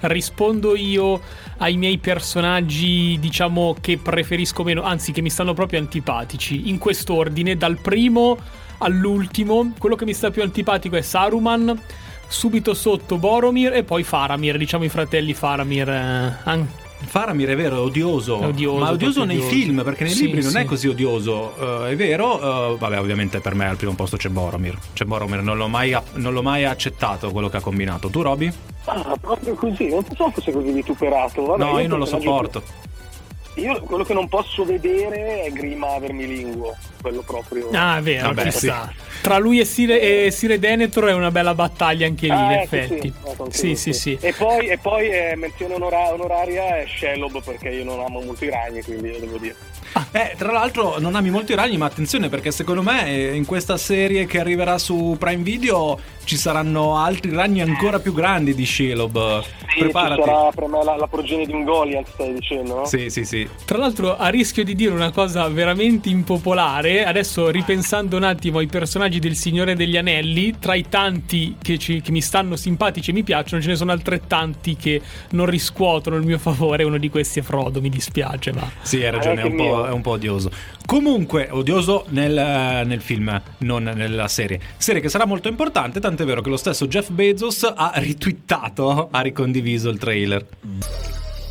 rispondo io ai miei personaggi, diciamo che preferisco meno, anzi che mi stanno proprio antipatici. In quest'ordine, dal primo all'ultimo, quello che mi sta più antipatico è Saruman, subito sotto Boromir e poi Faramir, diciamo i fratelli Faramir. eh, Faramir è vero, è odioso, È odioso, ma è odioso nei odioso. film perché nei Sì, libri non sì. è così odioso, eh, è vero. eh, vabbè, ovviamente per me al primo posto c'è Boromir. C'è Boromir, non l'ho, mai, non l'ho mai accettato quello che ha combinato. Tu, Roby? Ah, proprio così, non so fosse così vituperato. Vabbè, no, io non lo sopporto. più- Io quello che non posso vedere è Grima Vermilinguo, quello proprio. Ah, è vero, Vabbè, sì. Tra lui e Sire, e Sire Denethor è una bella battaglia anche lì, Ah, in ecco, effetti. Sì, ecco, Sì, sì, sì. E poi, e poi eh, menzione onora- onoraria è Shelob perché io non amo molto i ragni, quindi lo devo dire. Eh, tra l'altro non ami molto i ragni, ma attenzione perché secondo me eh, in questa serie che arriverà su Prime Video ci saranno altri ragni ancora più grandi di Shelob. Sì, Preparati. ci sarà per me la, la progenie di un Goliath, stai dicendo, no? Sì, sì, sì. Tra l'altro, a rischio di dire una cosa veramente impopolare, adesso ripensando un attimo ai personaggi del Signore degli Anelli, tra i tanti che, ci- che mi stanno simpatici e mi piacciono, ce ne sono altrettanti che non riscuotono il mio favore. Uno di questi è Frodo, mi dispiace, ma. Sì, hai ragione, è un, po', è un po' odioso. Comunque, odioso nel, nel film, non nella serie. Serie che sarà molto importante, tant'è vero che lo stesso Jeff Bezos ha ritwittato, ha ricondiviso il trailer.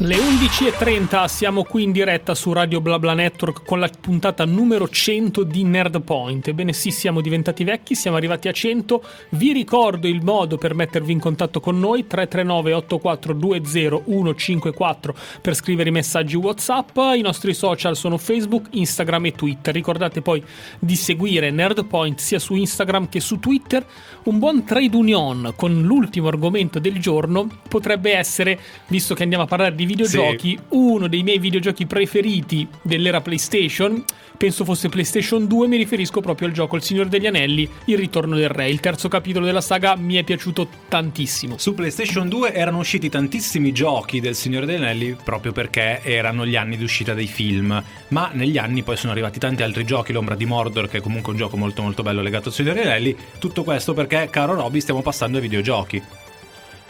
Le 11.30 siamo qui in diretta su Radio BlaBla Network con la puntata numero 100 di Nerd Point. Ebbene sì, siamo diventati vecchi, siamo arrivati a 100. Vi ricordo il modo per mettervi in contatto con noi, 339 8420 154 per scrivere i messaggi WhatsApp. I nostri social sono Facebook, Instagram e Twitter. Ricordate poi di seguire Nerd Point sia su Instagram che su Twitter. Un buon trade union con l'ultimo argomento del giorno potrebbe essere, visto che andiamo a parlare di videogiochi, uno dei miei videogiochi preferiti dell'era PlayStation. Penso fosse PlayStation 2, mi riferisco proprio al gioco Il Signore degli Anelli, Il Ritorno del Re. Il terzo capitolo della saga mi è piaciuto tantissimo. Su PlayStation 2 erano usciti tantissimi giochi del Signore degli Anelli proprio perché erano gli anni di uscita dei film, ma negli anni poi sono arrivati tanti altri giochi, l'Ombra di Mordor che è comunque un gioco molto molto bello legato al Signore degli Anelli, tutto questo perché, caro Roby, stiamo passando ai videogiochi.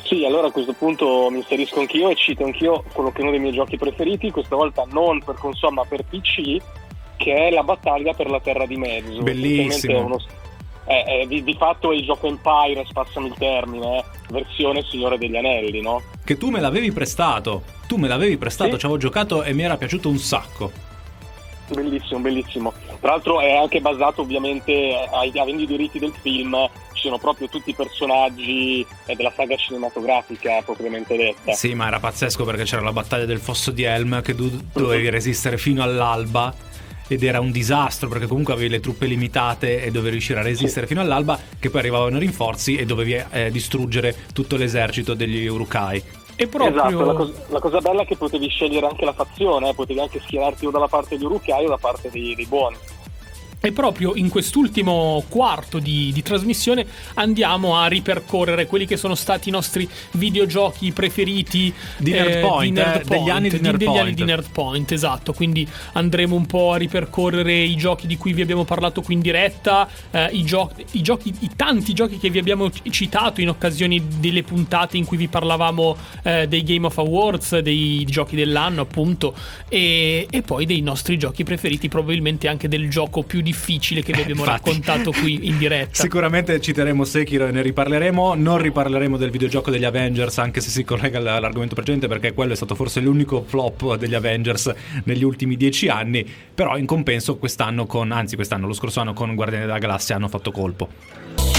Sì, allora a questo punto mi inserisco anch'io e cito anch'io quello che è uno dei miei giochi preferiti, questa volta non per console ma per PC, che è la battaglia per la Terra di Mezzo. Bellissimo. Uno- è- è- di, di fatto è il gioco Empire, spassami il termine, eh, versione Signore degli Anelli, no? Che tu me l'avevi prestato, tu me l'avevi prestato, Sì. ci avevo giocato e mi era piaciuto un sacco. Bellissimo, bellissimo. Tra l'altro è anche basato ovviamente, ai- avendo i diritti del film, ci sono proprio tutti i personaggi eh, della saga cinematografica propriamente detta. Sì, ma era pazzesco perché c'era la battaglia del fosso di Helm che tu dovevi resistere fino all'alba ed era un disastro perché comunque avevi le truppe limitate e dovevi riuscire a resistere fino all'alba che poi arrivavano i rinforzi e dovevi eh, distruggere tutto l'esercito degli Urukai. E proprio... Esatto, la cosa, la cosa, bella è che potevi scegliere anche la fazione, eh? potevi anche schierarti o dalla parte degli Urukai o dalla parte dei, dei buoni. E proprio in quest'ultimo quarto di, di, trasmissione andiamo a ripercorrere quelli che sono stati i nostri videogiochi preferiti di Nerdpoint, eh, di Nerd eh, degli anni di, Nerd degli anni di Nerdpoint, esatto. Quindi andremo un po' a ripercorrere i giochi di cui vi abbiamo parlato qui in diretta, eh, i, gio- i, giochi, i tanti giochi che vi abbiamo citato in occasione delle puntate in cui vi parlavamo eh, dei Game of Awards, dei giochi dell'anno, appunto, e, e poi dei nostri giochi preferiti, probabilmente anche del gioco più difficile difficile che vi abbiamo raccontato qui in diretta. Sicuramente citeremo Sekiro e ne riparleremo. Non riparleremo del videogioco degli Avengers, anche se si collega all'argomento precedente, perché quello è stato forse l'unico flop degli Avengers negli ultimi dieci anni. Però in compenso quest'anno con, anzi quest'anno, lo scorso anno con Guardiani della Galassia hanno fatto colpo.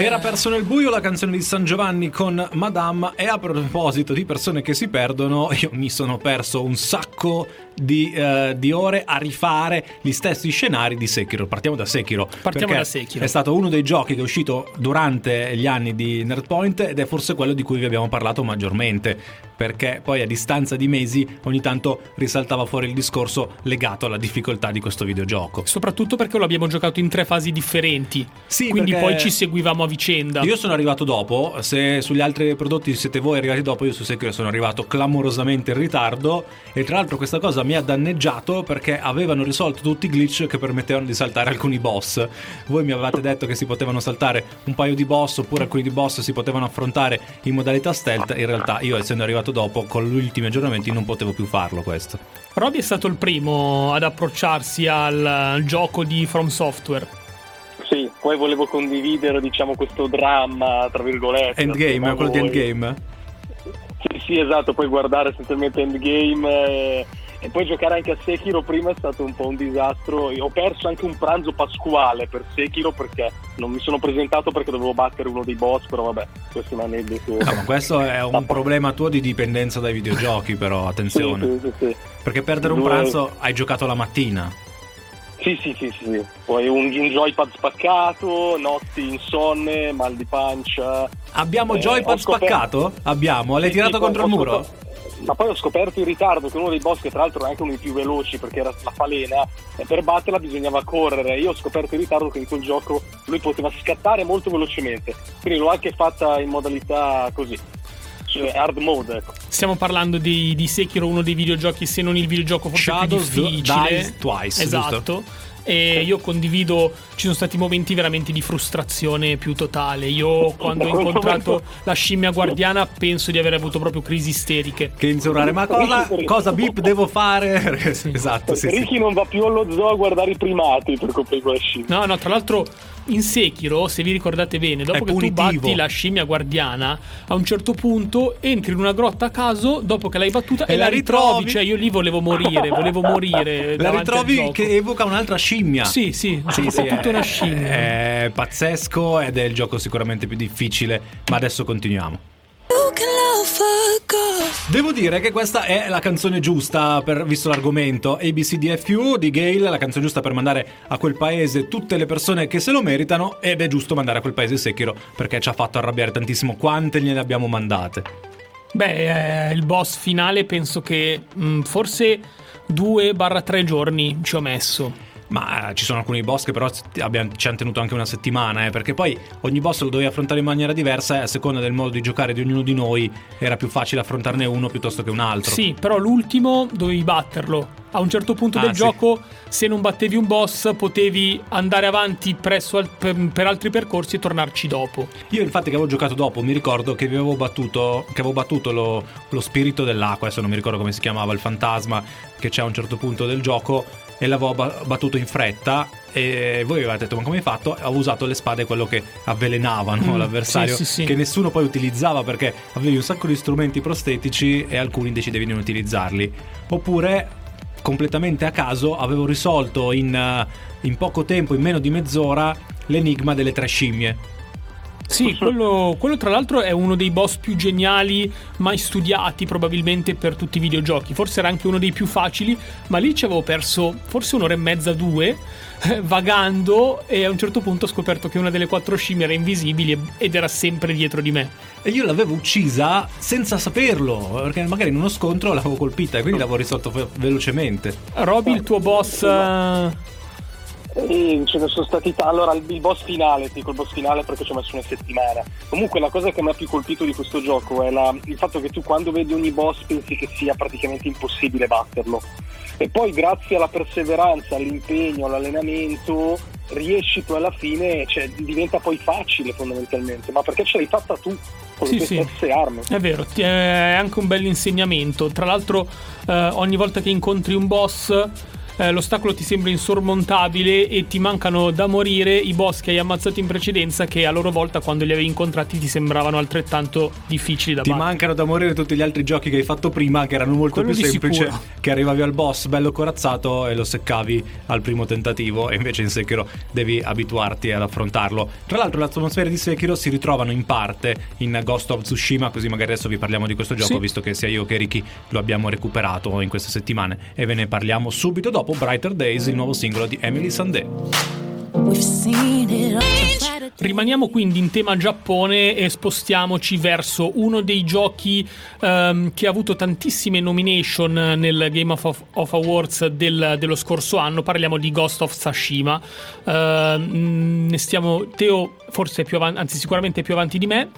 Era perso nel buio la canzone di San Giovanni con Madame e a proposito di persone che si perdono, io mi sono perso un sacco di, uh, di, ore a rifare gli stessi scenari di Sekiro. Partiamo da Sekiro. Partiamo da Sekiro. È stato uno dei giochi che è uscito durante gli anni di Nerdpoint ed è forse quello di cui vi abbiamo parlato maggiormente. Perché poi a distanza di mesi ogni tanto risaltava fuori il discorso legato alla difficoltà di questo videogioco. Soprattutto perché lo abbiamo giocato in tre fasi differenti. Sì, quindi poi ci seguivamo a vicenda. Io sono arrivato dopo. Se sugli altri prodotti siete voi arrivati dopo, io su Sekiro sono arrivato clamorosamente in ritardo. E tra l'altro questa cosa mi ha danneggiato perché avevano risolto tutti i glitch che permettevano di saltare alcuni boss. Voi mi avevate detto che si potevano saltare un paio di boss oppure alcuni di boss si potevano affrontare in modalità stealth. In realtà io essendo arrivato dopo con gli ultimi aggiornamenti non potevo più farlo questo. Roby è stato il primo ad approcciarsi al, al gioco di From Software. Sì, poi volevo condividere diciamo questo dramma, tra virgolette. Endgame, quello di Endgame. Sì, sì, esatto, puoi guardare essenzialmente Endgame e, e, poi giocare anche a Sekiro prima è stato un po' un disastro. Io ho perso anche un pranzo pasquale per Sekiro perché non mi sono presentato perché dovevo battere uno dei boss, però vabbè, questo è un aneddoto. No, questo è un problema tuo di dipendenza dai videogiochi, però attenzione. Sì, sì, sì, perché perdere un pranzo hai giocato la mattina. Sì, sì, sì, sì. Poi un, un joypad spaccato, notti insonne, mal di pancia. Abbiamo eh, joypad spaccato? Abbiamo, l'hai tirato contro il muro? Ma poi ho scoperto in ritardo che uno dei boss, che tra l'altro è anche uno dei più veloci perché era la falena, e per batterla bisognava correre. Io ho scoperto in ritardo che in quel gioco lui poteva scattare molto velocemente. Quindi l'ho anche fatta in modalità così cioè hard mode. Ecco. Stiamo parlando di, di, Sekiro, uno dei videogiochi, se non il videogioco forse Shadows più difficile. Dies Twice, esatto. Giusto? E io condivido ci sono stati momenti veramente di frustrazione più totale. Io quando ho incontrato la scimmia guardiana penso di aver avuto proprio crisi isteriche. Che insurare. Ma cosa, cosa bip devo fare? Sì. esatto sì, Ricky sì. non va più allo zoo a guardare i primati per colpa di quella scimmia. No no tra l'altro in Sekiro, se vi ricordate bene, dopo che tu batti la scimmia guardiana, a un certo punto entri in una grotta a caso dopo che l'hai battuta e, e la ritrovi. ritrovi. Cioè, io lì volevo morire, volevo morire. la ritrovi che evoca un'altra scimmia. Sì, sì, sì, sì tutta è, una scimmia. È pazzesco ed è il gioco sicuramente più difficile. Ma adesso continuiamo. Devo dire che questa è la canzone giusta per, visto l'argomento ABCDFU di Gale, la canzone giusta per mandare a quel paese tutte le persone che se lo meritano ed è giusto mandare a quel paese Sekiro perché ci ha fatto arrabbiare tantissimo quante gliene abbiamo mandate. Beh, eh, il boss finale penso che mh, mm, forse 2-3 giorni ci ho messo. Ma ci sono alcuni boss che però abbiamo, ci hanno tenuto anche una settimana, eh, perché poi ogni boss lo dovevi affrontare in maniera diversa e a seconda del modo di giocare di ognuno di noi era più facile affrontarne uno piuttosto che un altro. Sì, però l'ultimo dovevi batterlo. A un certo punto ah, del sì. gioco, se non battevi un boss, potevi andare avanti al, per, per, altri percorsi e tornarci dopo. Io, infatti, che avevo giocato dopo, mi ricordo che avevo battuto, che avevo battuto lo, lo spirito dell'acqua. Adesso non mi ricordo come si chiamava, il fantasma che c'è a un certo punto del gioco e l'avevo battuto in fretta e voi avete detto ma come hai fatto? Ho usato le spade quello che avvelenavano mm, l'avversario sì, sì, sì. che nessuno poi utilizzava perché avevi un sacco di strumenti prostetici e alcuni decidevi di non utilizzarli oppure completamente a caso avevo risolto in, in poco tempo in meno di mezz'ora l'enigma delle tre scimmie Sì, quello, quello, tra l'altro è uno dei boss più geniali mai studiati probabilmente per tutti i videogiochi. Forse era anche uno dei più facili, ma lì ci avevo perso forse un'ora e mezza, due, vagando e a un certo punto ho scoperto che una delle quattro scimmie era invisibile ed era sempre dietro di me. E io l'avevo uccisa senza saperlo, perché magari in uno scontro l'avevo colpita e quindi l'avevo risolto velocemente. Roby, il tuo boss... Uh... E ce ne sono stati t- allora il boss finale, dico il boss finale perché ci ho messo una settimana. Comunque la cosa che mi ha più colpito di questo gioco è la, il fatto che tu quando vedi ogni boss pensi che sia praticamente impossibile batterlo. E poi grazie alla perseveranza, all'impegno, all'allenamento riesci tu alla fine, cioè, diventa poi facile fondamentalmente, ma perché ce l'hai fatta tu con sì, le sì. stesse armi. È vero, è anche un bel insegnamento. Tra l'altro eh, ogni volta che incontri un boss eh, l'ostacolo ti sembra insormontabile e ti mancano da morire i boss che hai ammazzato in precedenza che a loro volta quando li avevi incontrati ti sembravano altrettanto difficili da ti battere. Ti mancano da morire tutti gli altri giochi che hai fatto prima che erano molto Quello più semplici, sicuro. che arrivavi al boss bello corazzato e lo seccavi al primo tentativo e invece in Sekiro devi abituarti ad affrontarlo. Tra l'altro le atmosfere di Sekiro si ritrovano in parte in Ghost of Tsushima, così magari adesso vi parliamo di questo gioco sì. visto che sia io che Ricky lo abbiamo recuperato in queste settimane e ve ne parliamo subito dopo dopo Brighter Days, il nuovo singolo di Emily Sandé. Rimaniamo quindi in tema Giappone e spostiamoci verso uno dei giochi um, che ha avuto tantissime nomination nel Game of, of Awards del, dello scorso anno. Parliamo di Ghost of Tsushima. Uh, ne stiamo, Teo forse più avanti, anzi sicuramente è più avanti di me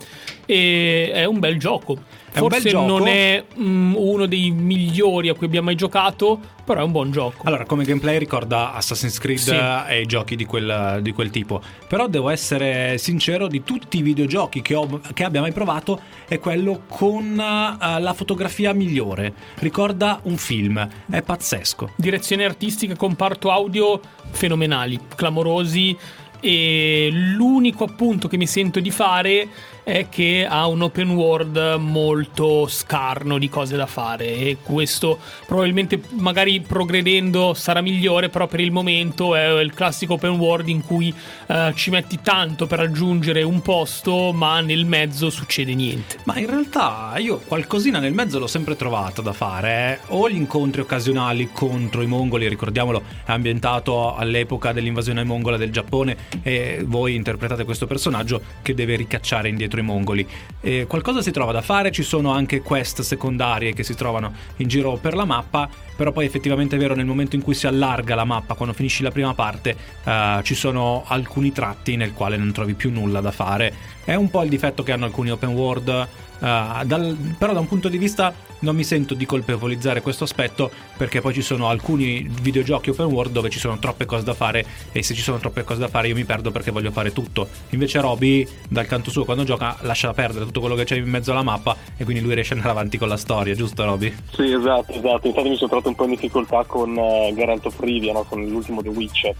e è un bel gioco. È Forse non è mm, uno dei migliori a cui abbiamo mai giocato, però è un buon gioco. Allora, come gameplay ricorda Assassin's Creed sì. e i giochi di quel, di quel, tipo. Però devo essere sincero, di tutti i videogiochi che, ho, che abbia mai provato, è quello con uh, la fotografia migliore. Ricorda un film, è pazzesco. Direzione artistica, comparto audio fenomenali, clamorosi e l'unico appunto che mi sento di fare è che ha un open world molto scarno di cose da fare e questo probabilmente magari progredendo sarà migliore però per il momento è il classico open world in cui uh, ci metti tanto per raggiungere un posto ma nel mezzo succede niente ma in realtà io qualcosina nel mezzo l'ho sempre trovato da fare eh. o gli incontri occasionali contro i mongoli ricordiamolo è ambientato all'epoca dell'invasione mongola del Giappone e voi interpretate questo personaggio che deve ricacciare indietro i mongoli. E qualcosa si trova da fare, ci sono anche quest secondarie che si trovano in giro per la mappa, però poi effettivamente è vero nel momento in cui si allarga la mappa, quando finisci la prima parte, uh, ci sono alcuni tratti nel quale non trovi più nulla da fare. È un po' il difetto che hanno alcuni open world Uh, dal, però da un punto di vista non mi sento di colpevolizzare questo aspetto perché poi ci sono alcuni videogiochi open world dove ci sono troppe cose da fare e se ci sono troppe cose da fare io mi perdo perché voglio fare tutto. Invece Roby dal canto suo quando gioca lascia perdere tutto quello che c'è in mezzo alla mappa e quindi lui riesce ad andare avanti con la storia, giusto Roby? Sì, esatto, esatto. Infatti mi sono trovato un po' in difficoltà con uh, Geralt of Rivia, no? con l'ultimo The Witcher.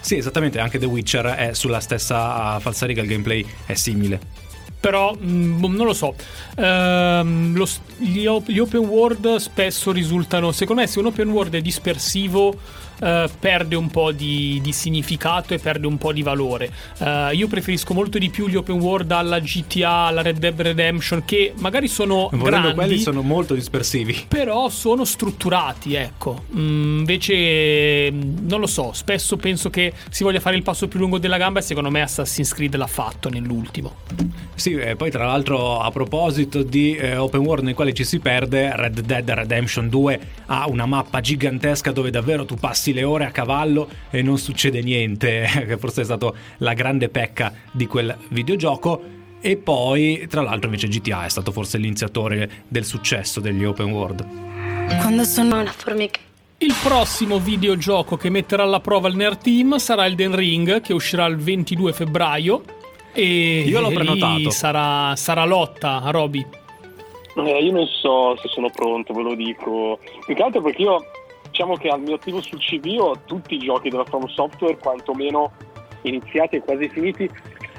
Sì, esattamente, anche The Witcher è sulla stessa falsariga, il gameplay è simile però mh, mm, non lo so. Ehm, lo, gli, gli, open world spesso risultano, secondo me, se un open world è dispersivo uh, perde un po' di, di, significato e perde un po' di valore. Uh, io preferisco molto di più gli open world alla GTA, alla Red Dead Redemption, che magari sono Volendo grandi. quelli sono molto dispersivi. Però sono strutturati, ecco. Mm, invece, non lo so, spesso penso che si voglia fare il passo più lungo della gamba e secondo me Assassin's Creed l'ha fatto nell'ultimo. Sì, e poi tra l'altro a proposito di eh, open world nei quali ci si perde, Red Dead Redemption 2 ha una mappa gigantesca dove davvero tu passi passi le ore a cavallo e non succede niente, che forse è stata la grande pecca di quel videogioco. E poi, tra l'altro, invece GTA è stato forse l'iniziatore del successo degli open world. Quando sono una formica. Il prossimo videogioco che metterà alla prova il Nerd Team sarà Elden Ring, che uscirà il 22 febbraio. E io l'ho prenotato. Sarà, sarà lotta, Roby. Eh, io non so se sono pronto, ve lo dico. Più che altro perché io diciamo che al mio attivo sul CV ho tutti i giochi della From Software, quantomeno iniziati e quasi finiti,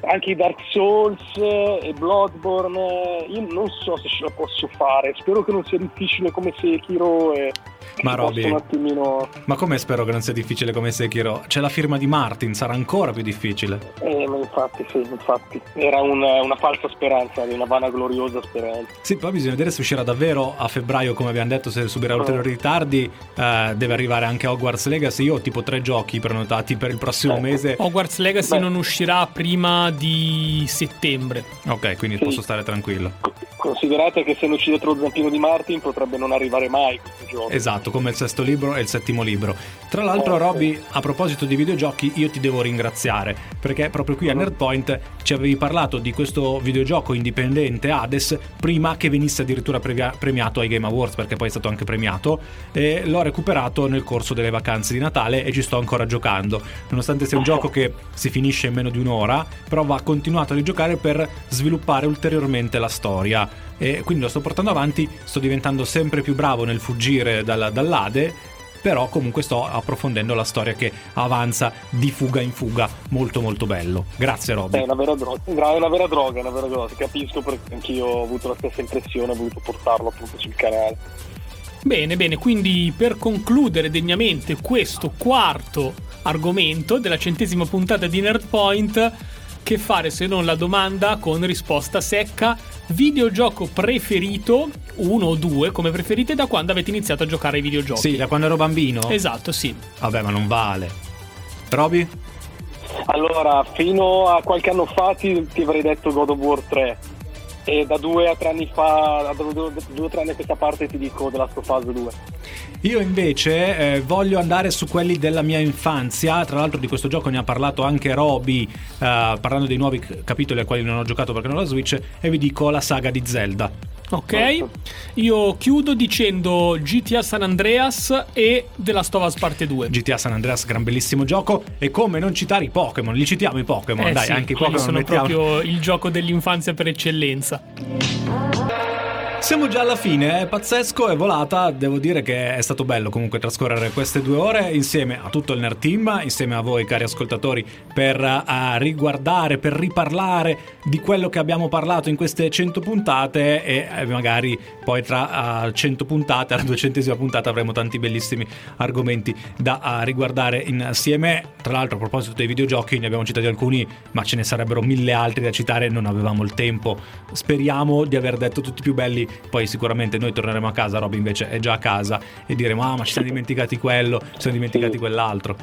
anche i Dark Souls e Bloodborne. Io non so se ce la posso fare, spero che non sia difficile come Sekiro. E Ma Roby, un attimino... ma come spero che non sia difficile come Sekiro? C'è la firma di Martin, sarà ancora più difficile. Eh, ma infatti, sì, infatti. Era un- una falsa speranza, una vanagloriosa speranza. Sì, poi bisogna vedere se uscirà davvero a febbraio, come abbiamo detto, se subirà ulteriori ritardi. Eh, deve arrivare anche Hogwarts Legacy. Io ho tipo tre giochi prenotati per il prossimo Ecco. mese. Hogwarts Legacy Beh. non uscirà prima di settembre. Ok, quindi Sì. posso stare tranquillo. Considerate che se non uccidete lo zampino di Martin potrebbe non arrivare mai questo gioco. Esatto, come il sesto libro e il settimo libro. Tra l'altro, Robby, a proposito di videogiochi, io ti devo ringraziare perché proprio qui a Nerdpoint ci avevi parlato di questo videogioco indipendente Hades prima che venisse addirittura previa- premiato ai Game Awards, perché poi è stato anche premiato. E l'ho recuperato nel corso delle vacanze di Natale e ci sto ancora giocando. Nonostante sia un gioco che si finisce in meno di un'ora, però va continuato a rigiocare per sviluppare ulteriormente la storia. E quindi lo sto portando avanti, sto diventando sempre più bravo nel fuggire dalla- dall'Ade, però comunque sto approfondendo la storia che avanza di fuga in fuga, molto molto bello. Grazie È Robby. una vera droga, è una vera droga, è una vera droga. Capisco perché anch'io ho avuto la stessa impressione, ho voluto portarlo appunto sul canale. Bene, bene, quindi per concludere degnamente questo quarto argomento della centesima puntata di Nerdpoint, che fare se non la domanda con risposta secca, videogioco preferito, uno o due come preferite, da quando avete iniziato a giocare ai videogiochi? Sì, da quando ero bambino? Esatto, sì. Vabbè, ma non vale. Robby? Allora, fino a qualche anno fa ti, ti avrei detto God of War 3 e da due a tre anni fa, da due, o tre anni a questa parte ti dico of Us 2. Io invece eh, voglio andare su quelli della mia infanzia, tra l'altro di questo gioco ne ha parlato anche Roby, eh, parlando dei nuovi capitoli ai quali non ho giocato perché non ho la Switch, e vi dico la saga di Zelda. Ok, io chiudo dicendo GTA San Andreas e The Last of Us Parte 2. GTA San Andreas, gran bellissimo gioco, e come non citare i Pokémon, li citiamo i Pokémon, Eh dai, sì, anche i Pokémon sono mettiamo. proprio il gioco dell'infanzia per eccellenza. Siamo già alla fine, è pazzesco, è volata, devo dire che è stato bello comunque trascorrere queste due ore insieme a tutto il Nerd Team, insieme a voi cari ascoltatori, per eh, riguardare, per riparlare di quello che abbiamo parlato in queste 100 puntate e eh, magari poi tra eh, 100 puntate, alla duecentesima puntata avremo tanti bellissimi argomenti da eh, riguardare insieme. Tra l'altro a proposito dei videogiochi ne abbiamo citati alcuni, ma ce ne sarebbero mille altri da citare, non avevamo il tempo. Speriamo di aver detto tutti i più belli, poi sicuramente noi torneremo a casa, Roby invece è già a casa e diremo ah ma ci siamo dimenticati quello, ci siamo dimenticati Sì. quell'altro.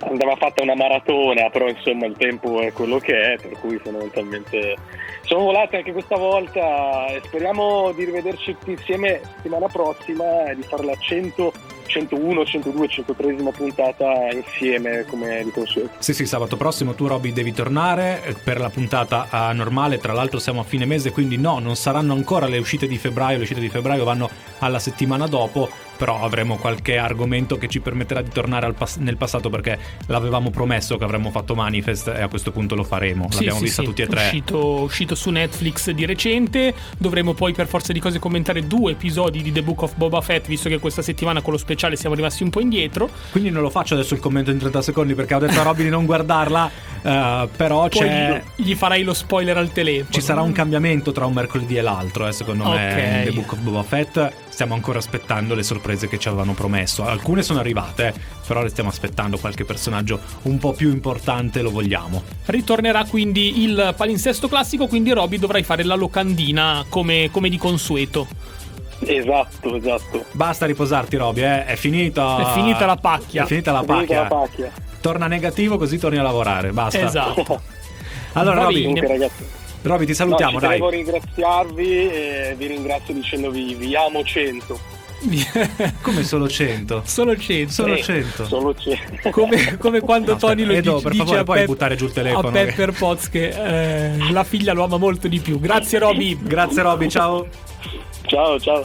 Andava fatta una maratona, però insomma il tempo è quello che è, per cui fondamentalmente sono volate anche questa volta e speriamo di rivederci tutti insieme settimana prossima e di fare la 100, 101, 102, 103 puntata insieme come di consueto. Sì, sì, sabato prossimo tu Robby devi tornare eh, per la puntata eh, normale, tra l'altro siamo a fine mese, quindi no, non saranno ancora le uscite di febbraio, le uscite di febbraio vanno alla settimana dopo, però avremo qualche argomento che ci permetterà di tornare al pas- nel passato perché l'avevamo promesso che avremmo fatto Manifest e a questo punto lo faremo, Sì, l'abbiamo sì, vista sì. tutti e tre. Uscito, uscito su Netflix di recente. Dovremo poi, per forza di cose, commentare due episodi di The Book of Boba Fett, visto che questa settimana con lo speciale siamo rimasti un po' indietro. Quindi non lo faccio adesso il commento in 30 secondi perché ho detto a Robby di non guardarla, eh, però c'è... gli, gli farai lo spoiler al telefono. Ci sarà un cambiamento tra un mercoledì e l'altro, eh, secondo me, Ok. in The Book of Boba Fett. Stiamo ancora aspettando le sorprese che ci avevano promesso. Alcune sono arrivate, eh, però le stiamo aspettando. Qualche personaggio un po' più importante lo vogliamo. Ritornerà quindi il palinsesto classico, quindi Robby dovrai fare la locandina come, come di consueto. Esatto, esatto. Basta riposarti, Roby, eh? è finita. È finita la pacchia. È finita la Finita pacchia. la pacchia. Torna negativo, così torni a lavorare. Basta. Esatto. Allora, Roby, ragazzi, Roby, ti no, salutiamo, ci dai. devo ringraziarvi e vi ringrazio dicendovi vi amo 100. Come solo 100? Solo 100. Solo Eh, 100. Solo 100. Come, come quando No, Tony lo aspetta, Edo, dice, per dice favore, a, puoi Pep- buttare giù il telefono, a che- Pepper Potts che eh, la figlia lo ama molto di più. Grazie Robby. Grazie, Roby, ciao. ciao, ciao.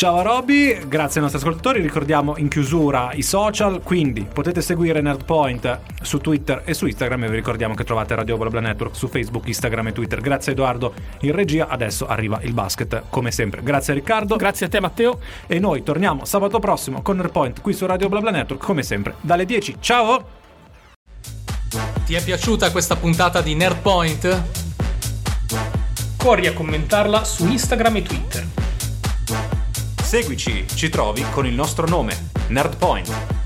Ciao a Robby, grazie ai nostri ascoltatori, ricordiamo in chiusura i social, quindi potete seguire Nerdpoint su Twitter e su Instagram e vi ricordiamo che trovate Radio Blabla Network su Facebook, Instagram e Twitter. Grazie Edoardo in regia, adesso arriva il basket come sempre. Grazie Riccardo Grazie a te Matteo. e noi torniamo sabato prossimo con Nerdpoint qui su Radio Blabla Network come sempre dalle 10. Ciao! Ti è piaciuta questa puntata di Nerdpoint? Corri a commentarla su Instagram e Twitter. Seguici, ci trovi con il nostro nome, Nerdpoint.